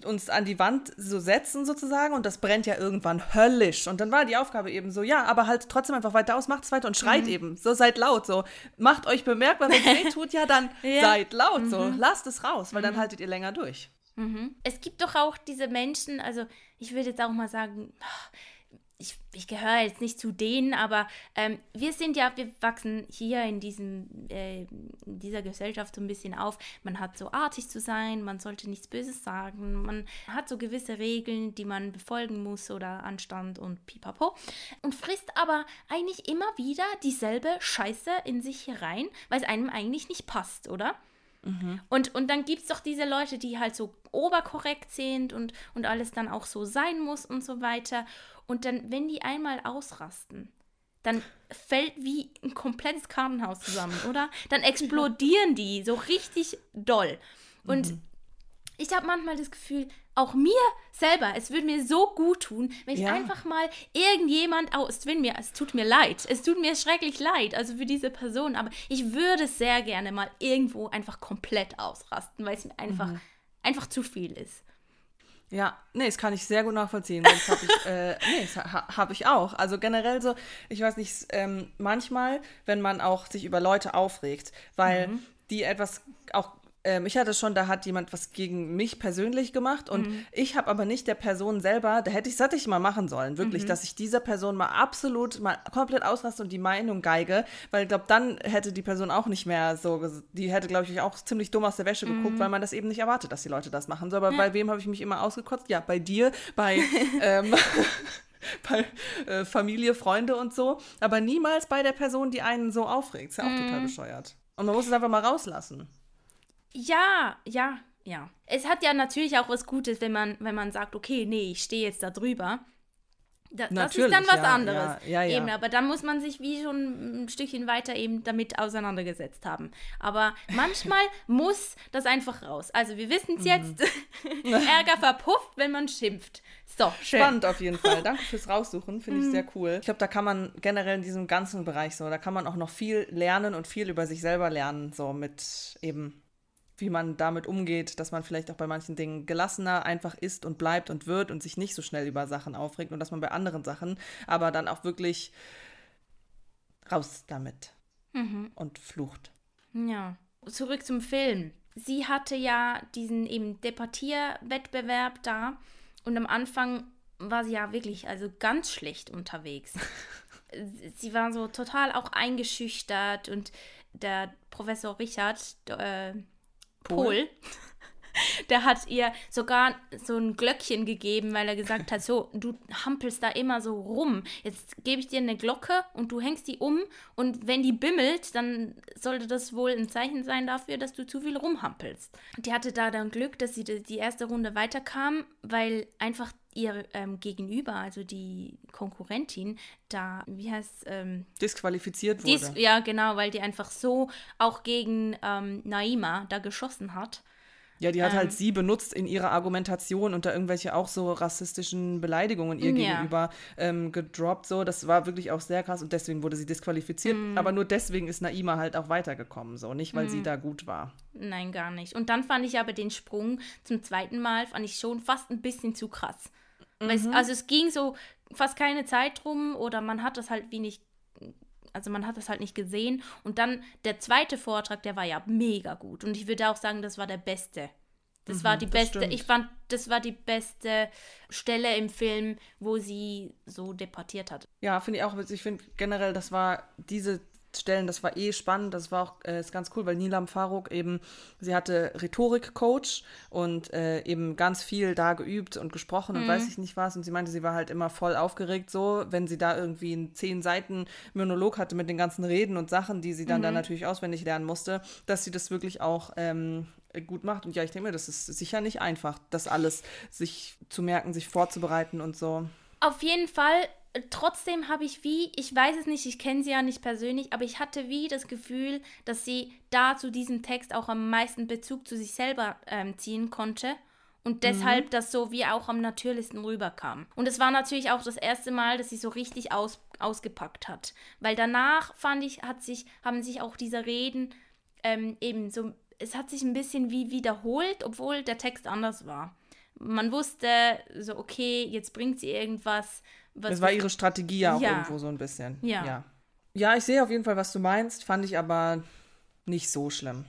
uns an die Wand so setzen sozusagen und das brennt ja irgendwann höllisch. Und dann war die Aufgabe eben so, ja, aber halt trotzdem einfach weiter aus, macht es weiter und schreit eben. So, seid laut, so. Macht euch bemerkbar, wenn es [laughs] weh tut, ja, dann Ja. seid laut, so. Lasst es raus, weil dann haltet ihr länger durch. es gibt doch auch diese Menschen, also ich würde jetzt auch mal sagen, ich, ich gehöre jetzt nicht zu denen, aber ähm, wir sind ja, wir wachsen hier in, diesem, äh, in dieser Gesellschaft so ein bisschen auf. Man hat so artig zu sein, man sollte nichts Böses sagen, man hat so gewisse Regeln, die man befolgen muss oder Anstand und pipapo. Und frisst aber eigentlich immer wieder dieselbe Scheiße in sich hier rein, weil es einem eigentlich nicht passt, oder? Und, und dann gibt es doch diese Leute, die halt so oberkorrekt sind und, und alles dann auch so sein muss und so weiter. Und dann, wenn die einmal ausrasten, dann fällt wie ein komplettes Kartenhaus zusammen, oder? Dann explodieren die so richtig doll. Und ich habe manchmal das Gefühl, auch mir selber, es würde mir so gut tun, wenn ich Ja. einfach mal irgendjemand, oh, es, will mir, es tut mir leid, es tut mir schrecklich leid, also für diese Person, aber ich würde sehr gerne mal irgendwo einfach komplett ausrasten, weil es mir einfach, einfach zu viel ist. Ja, nee, das kann ich sehr gut nachvollziehen. Das habe ich, [laughs] äh, nee, das ha, habe ich auch. Also generell so, ich weiß nicht, ähm, manchmal, wenn man auch sich über Leute aufregt, weil mhm. die etwas auch ähm, ich hatte schon, da hat jemand was gegen mich persönlich gemacht und mhm. ich habe aber nicht der Person selber, da hätte ich, das hätte ich mal machen sollen, wirklich, mhm. dass ich dieser Person mal absolut, mal komplett ausraste und die Meinung geige, weil ich glaube, dann hätte die Person auch nicht mehr so, die hätte, glaube ich, auch ziemlich dumm aus der Wäsche mhm. geguckt, weil man das eben nicht erwartet, dass die Leute das machen. So, aber ja. bei wem habe ich mich immer ausgekotzt? Ja, bei dir, bei, [laughs] ähm, [laughs] bei äh, Familie, Freunde und so, aber niemals bei der Person, die einen so aufregt. Ist ja auch total mhm. bescheuert. Und man muss es einfach mal rauslassen. Ja, ja, ja. Es hat ja natürlich auch was Gutes, wenn man, wenn man sagt, okay, nee, ich stehe jetzt da drüber. Da, das ist dann was ja, anderes. Ja, ja, eben, aber dann muss man sich wie schon ein Stückchen weiter eben damit auseinandergesetzt haben. Aber [laughs] manchmal muss das einfach raus. Also wir wissen es mhm. jetzt. [laughs] Ärger verpufft, wenn man schimpft. So, schön. Spannend auf jeden Fall. Danke fürs Raussuchen. Finde ich mhm. sehr cool. Ich glaube, da kann man generell in diesem ganzen Bereich so, da kann man auch noch viel lernen und viel über sich selber lernen, so mit eben wie man damit umgeht, dass man vielleicht auch bei manchen Dingen gelassener einfach ist und bleibt und wird und sich nicht so schnell über Sachen aufregt und dass man bei anderen Sachen aber dann auch wirklich raus damit mhm. und flucht. Ja, zurück zum Film. Sie hatte ja diesen eben Departierwettbewerb da und am Anfang war sie ja wirklich also ganz schlecht unterwegs. [laughs] sie war so total auch eingeschüchtert und der Professor Richard, äh, Pol. [laughs] Der hat ihr sogar so ein Glöckchen gegeben, weil er gesagt hat, so, du hampelst da immer so rum. Jetzt gebe ich dir eine Glocke und du hängst die um und wenn die bimmelt, dann sollte das wohl ein Zeichen sein dafür, dass du zu viel rumhampelst. Die hatte da dann Glück, dass sie die erste Runde weiterkam, weil einfach ihr ähm, Gegenüber, also die Konkurrentin, da, wie heißt ähm, Disqualifiziert wurde. Dis ja, genau, weil die einfach so auch gegen ähm, Naima da geschossen hat. Ja, die hat halt ähm, halt sie benutzt in ihrer Argumentation und da irgendwelche auch so rassistischen Beleidigungen ihr ja. gegenüber ähm, gedroppt. So, das war wirklich auch sehr krass und deswegen wurde sie disqualifiziert. Mm. Aber nur deswegen ist Naima halt auch weitergekommen, so nicht, weil mm. sie da gut war. Nein, gar nicht. Und dann fand ich aber den Sprung zum zweiten Mal fand ich schon fast ein bisschen zu krass. Mhm. also es ging so fast keine Zeit drum oder man hat das halt wie nicht, also man hat das halt nicht gesehen. Und dann der zweite Vortrag, der war ja mega gut. Und ich würde auch sagen, das war der beste. Das mhm, war die beste, stimmt. ich fand, das war die beste Stelle im Film, wo sie so deportiert hat. Ja, finde ich auch. Ich finde generell, das war diese stellen. Das war eh spannend. Das war auch äh, ist ganz cool, weil Nilam Faruk eben, sie hatte Rhetorik-Coach und äh, eben ganz viel da geübt und gesprochen und mhm. weiß ich nicht was. Und sie meinte, sie war halt immer voll aufgeregt, so, wenn sie da irgendwie einen zehn Seiten Monolog hatte mit den ganzen Reden und Sachen, die sie dann mhm. da natürlich auswendig lernen musste, dass sie das wirklich auch ähm, gut macht. Und ja, ich denke mir, das ist sicher nicht einfach, das alles sich zu merken, sich vorzubereiten und so. Auf jeden Fall trotzdem habe ich wie, ich weiß es nicht, ich kenne sie ja nicht persönlich, aber ich hatte wie das Gefühl, dass sie da zu diesem Text auch am meisten Bezug zu sich selber ähm, ziehen konnte und deshalb mhm. das so wie auch am natürlichsten rüberkam. Und es war natürlich auch das erste Mal, dass sie so richtig aus, ausgepackt hat, weil danach fand ich, hat sich, haben sich auch diese Reden ähm, eben so, es hat sich ein bisschen wie wiederholt, obwohl der Text anders war. Man wusste so, okay, jetzt bringt sie irgendwas was das war ihre Strategie ja auch ja. irgendwo so ein bisschen. Ja. ja. Ja, ich sehe auf jeden Fall, was du meinst, fand ich aber nicht so schlimm.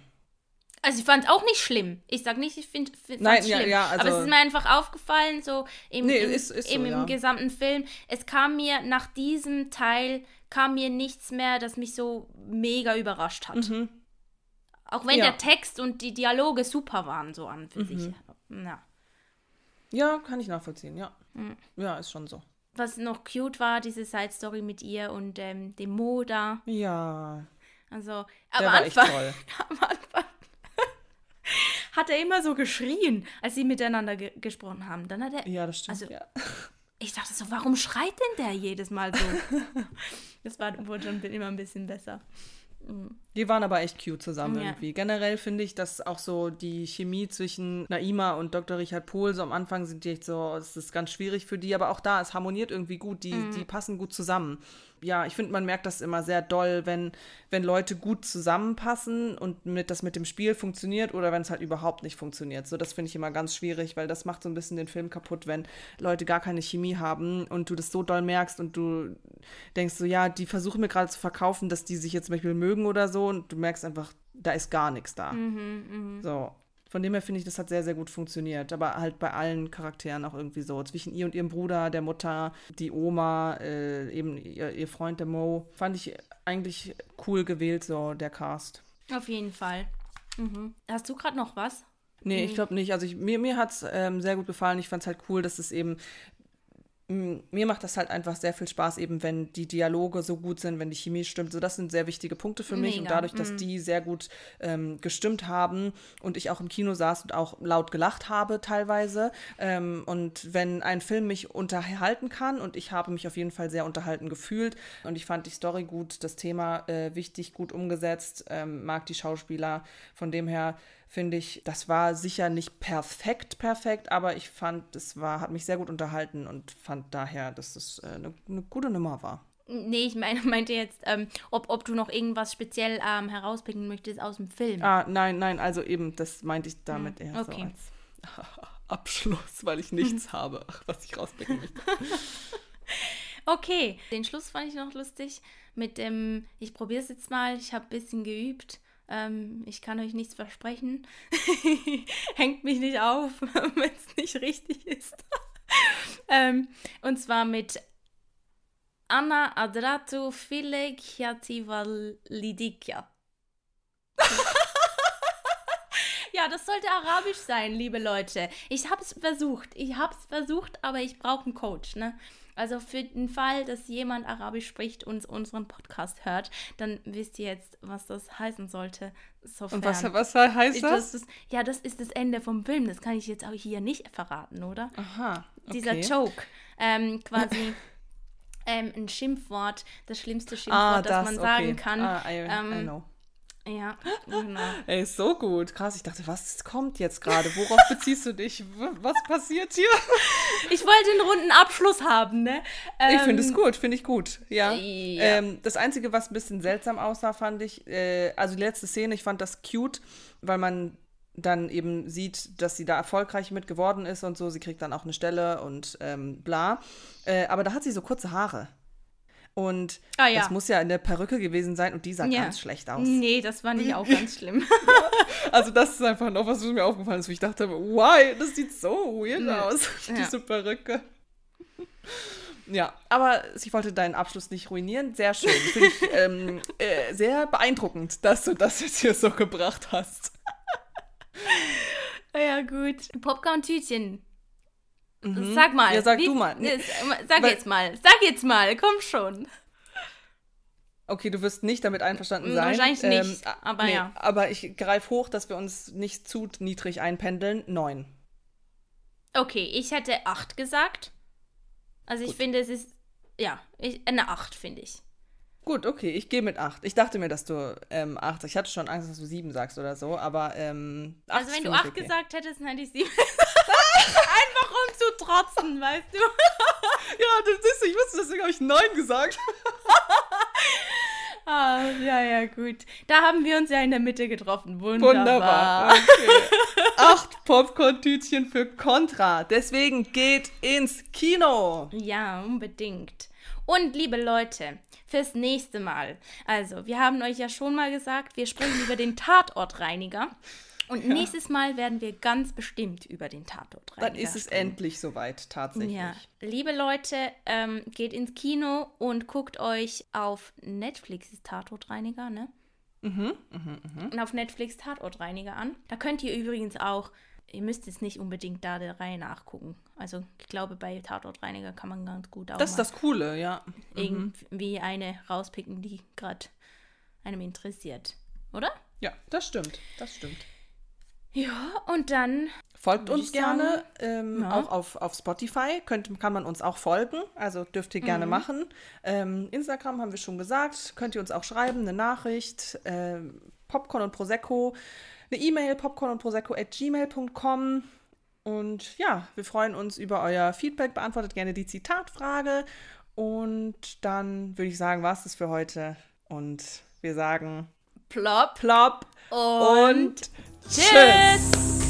Also ich fand es auch nicht schlimm. Ich sag nicht, ich finde es schlimm. Ja, ja, also, aber es ist mir einfach aufgefallen, so im, nee, im, ist, ist so, im, ja. gesamten Film. Es kam mir nach diesem Teil, kam mir nichts mehr, das mich so mega überrascht hat. Mhm. Auch wenn der Text und die Dialoge super waren, so an für mhm. sich. Ja. ja, kann ich nachvollziehen, ja. Mhm. Ja, ist schon so was noch cute war, diese Side-Story mit ihr und ähm, dem Mo da. Ja. Also, [laughs] am Anfang, am [laughs] Anfang hat er immer so geschrien, als sie miteinander ge gesprochen haben. Dann hat er. Ja, das stimmt. Also, ja. [laughs] Ich dachte so, warum schreit denn der jedes Mal so? das war, wurde schon immer ein bisschen besser. Mhm. Die waren aber echt cute zusammen Ja. irgendwie. Generell finde ich, dass auch so die Chemie zwischen Naima und Dr. Richard Pohl, so am Anfang sind die echt so, es ist ganz schwierig für die, aber auch da, es harmoniert irgendwie gut, die, die passen gut zusammen. Ja, ich finde, man merkt das immer sehr doll, wenn, wenn Leute gut zusammenpassen und mit, das mit dem Spiel funktioniert oder wenn es halt überhaupt nicht funktioniert. So, das finde ich immer ganz schwierig, weil das macht so ein bisschen den Film kaputt, wenn Leute gar keine Chemie haben und du das so doll merkst und du denkst so, ja, die versuchen mir gerade zu verkaufen, dass die sich jetzt zum Beispiel mögen oder so und du merkst einfach, da ist gar nichts da. So. Von dem her finde ich, das hat sehr, sehr gut funktioniert. Aber halt bei allen Charakteren auch irgendwie so. Zwischen ihr und ihrem Bruder, der Mutter, die Oma, äh, eben ihr, ihr Freund, der Mo. Fand ich eigentlich cool gewählt, so der Cast. Auf jeden Fall. Mhm. Hast du gerade noch was? Nee, ich glaube nicht. Also ich, mir, mir hat es ähm, sehr gut gefallen. Ich fand es halt cool, dass es eben. M, Mir macht das halt einfach sehr viel Spaß, eben wenn die Dialoge so gut sind, wenn die Chemie stimmt. So, das sind sehr wichtige Punkte für mich. Und Mega, dadurch, dass die sehr gut ähm, gestimmt haben und ich auch im Kino saß und auch laut gelacht habe teilweise. Ähm, und wenn ein Film mich unterhalten kann und ich habe mich auf jeden Fall sehr unterhalten gefühlt und ich fand die Story gut, das Thema äh, wichtig, gut umgesetzt, ähm, mag die Schauspieler. Von dem her finde ich, das war sicher nicht perfekt, perfekt, aber ich fand, es war, hat mich sehr gut unterhalten und fand daher, dass es äh, eine, eine gute Nummer war. Nee, ich meine, [laughs] meinte jetzt, ähm, ob, ob du noch irgendwas speziell ähm, herauspicken möchtest aus dem Film. Ah, nein, nein, also eben, das meinte ich damit eher so okay. als [laughs] Abschluss, weil ich nichts [laughs] habe, was ich rauspicken möchte. Okay, den Schluss fand ich noch lustig mit dem, ich probiere es jetzt mal, ich habe ein bisschen geübt. Ähm, ich kann euch nichts versprechen. [laughs] Hängt mich nicht auf, [laughs] wenn es nicht richtig ist. [laughs] ähm, und zwar mit Anna Adratu File Lidikia. Ja, das sollte arabisch sein, liebe Leute. Ich habe es versucht. Ich habe es versucht, aber ich brauche einen Coach, ne? Also für den Fall, dass jemand Arabisch spricht und unseren Podcast hört, dann wisst ihr jetzt, was das heißen sollte. Sofern. Und was, was heißt das? das ja, das ist das Ende vom Film. Das kann ich jetzt auch hier nicht verraten, oder? Aha. Dieser okay. Joke. Ähm, quasi [laughs] ähm, ein Schimpfwort, das schlimmste Schimpfwort, Ah, das, das, man okay. sagen kann. Ah, I, I ähm, know. Ja, genau. Ey, so gut. Krass, ich dachte, was kommt jetzt gerade? Worauf [laughs] beziehst du dich? Was passiert hier? Ich wollte einen runden Abschluss haben, ne? Ich finde es Ähm, gut, finde ich gut. Ja. Ja. Ähm, das Einzige, was ein bisschen seltsam aussah, fand ich, äh, also die letzte Szene, ich fand das cute, weil man dann eben sieht, dass sie da erfolgreich mit geworden ist und so. Sie kriegt dann auch eine Stelle und ähm, bla. Äh, aber da hat sie so kurze Haare. Und Ah, ja. das muss ja in der Perücke gewesen sein und die sah Ja. ganz schlecht aus. Nee, das fand ich auch ganz schlimm. [laughs] Also das ist einfach noch was, was mir aufgefallen ist, wo ich dachte, why, das sieht so weird Ja. aus, [laughs] Ja. diese Perücke. Ja, aber ich wollte deinen Abschluss nicht ruinieren. Sehr schön. Finde ich [laughs] ähm, äh, sehr beeindruckend, dass du das jetzt hier so gebracht hast. ja, gut. Popcorn-Tütchen. Sag mal. Mhm. Ja, sag wie- du mal. Nee, Sag Weil- jetzt mal. Sag jetzt mal. Komm schon. Okay, du wirst nicht damit einverstanden Mm, sein. wahrscheinlich nicht, a- aber ja. Aber ich greife hoch, dass wir uns nicht zu niedrig einpendeln. Neun. Okay, ich hätte 8 gesagt. Also ich Gut. finde, es ist. Ja, ich, eine 8, finde ich. Gut, okay, ich gehe mit acht. Ich dachte mir, dass du ähm, acht. Ich hatte schon Angst, dass du sieben sagst oder so, aber ähm, acht Also wenn du 8 okay. gesagt hättest, dann hätte ich 7. [laughs] Einfach um zu trotzen, weißt du? [laughs] Ja, das ist, ich wusste, deswegen habe ich neun gesagt. [laughs] Ah, ja, ja, gut. Da haben wir uns ja in der Mitte getroffen. Wunderbar. Wunderbar. Okay. Acht Popcorn-Tütchen für Contra. Deswegen geht ins Kino. Ja, unbedingt. Und liebe Leute, fürs nächste Mal. Also, wir haben euch ja schon mal gesagt, wir sprechen über den Tatortreiniger. Und nächstes Mal werden wir ganz bestimmt über den Tatortreiniger Dann ist es sprechen. endlich soweit, tatsächlich. Ja, liebe Leute, ähm, geht ins Kino und guckt euch auf Netflix Tatortreiniger, ne? Mhm, Und auf Netflix Tatortreiniger an. Da könnt ihr übrigens auch, ihr müsst jetzt nicht unbedingt da der Reihe nachgucken. Also ich glaube, bei Tatortreiniger kann man ganz gut auch Das ist das Coole, ja. irgendwie eine rauspicken, die gerade einem interessiert. Oder? Ja, das stimmt. Das stimmt. Ja, und dann Folgt uns gerne, ähm, Ja. auch auf, auf Spotify könnt, kann man uns auch folgen, also dürft ihr Mhm. gerne machen. Ähm, Instagram haben wir schon gesagt, könnt ihr uns auch schreiben, eine Nachricht, ähm, Popcorn und Prosecco, eine E-Mail, popcorn und Prosecco at gmail.com. Und ja, wir freuen uns über euer Feedback, beantwortet gerne die Zitatfrage. Und dann würde ich sagen, war es das für heute. Und wir sagen Plop plopp und, und tschüss.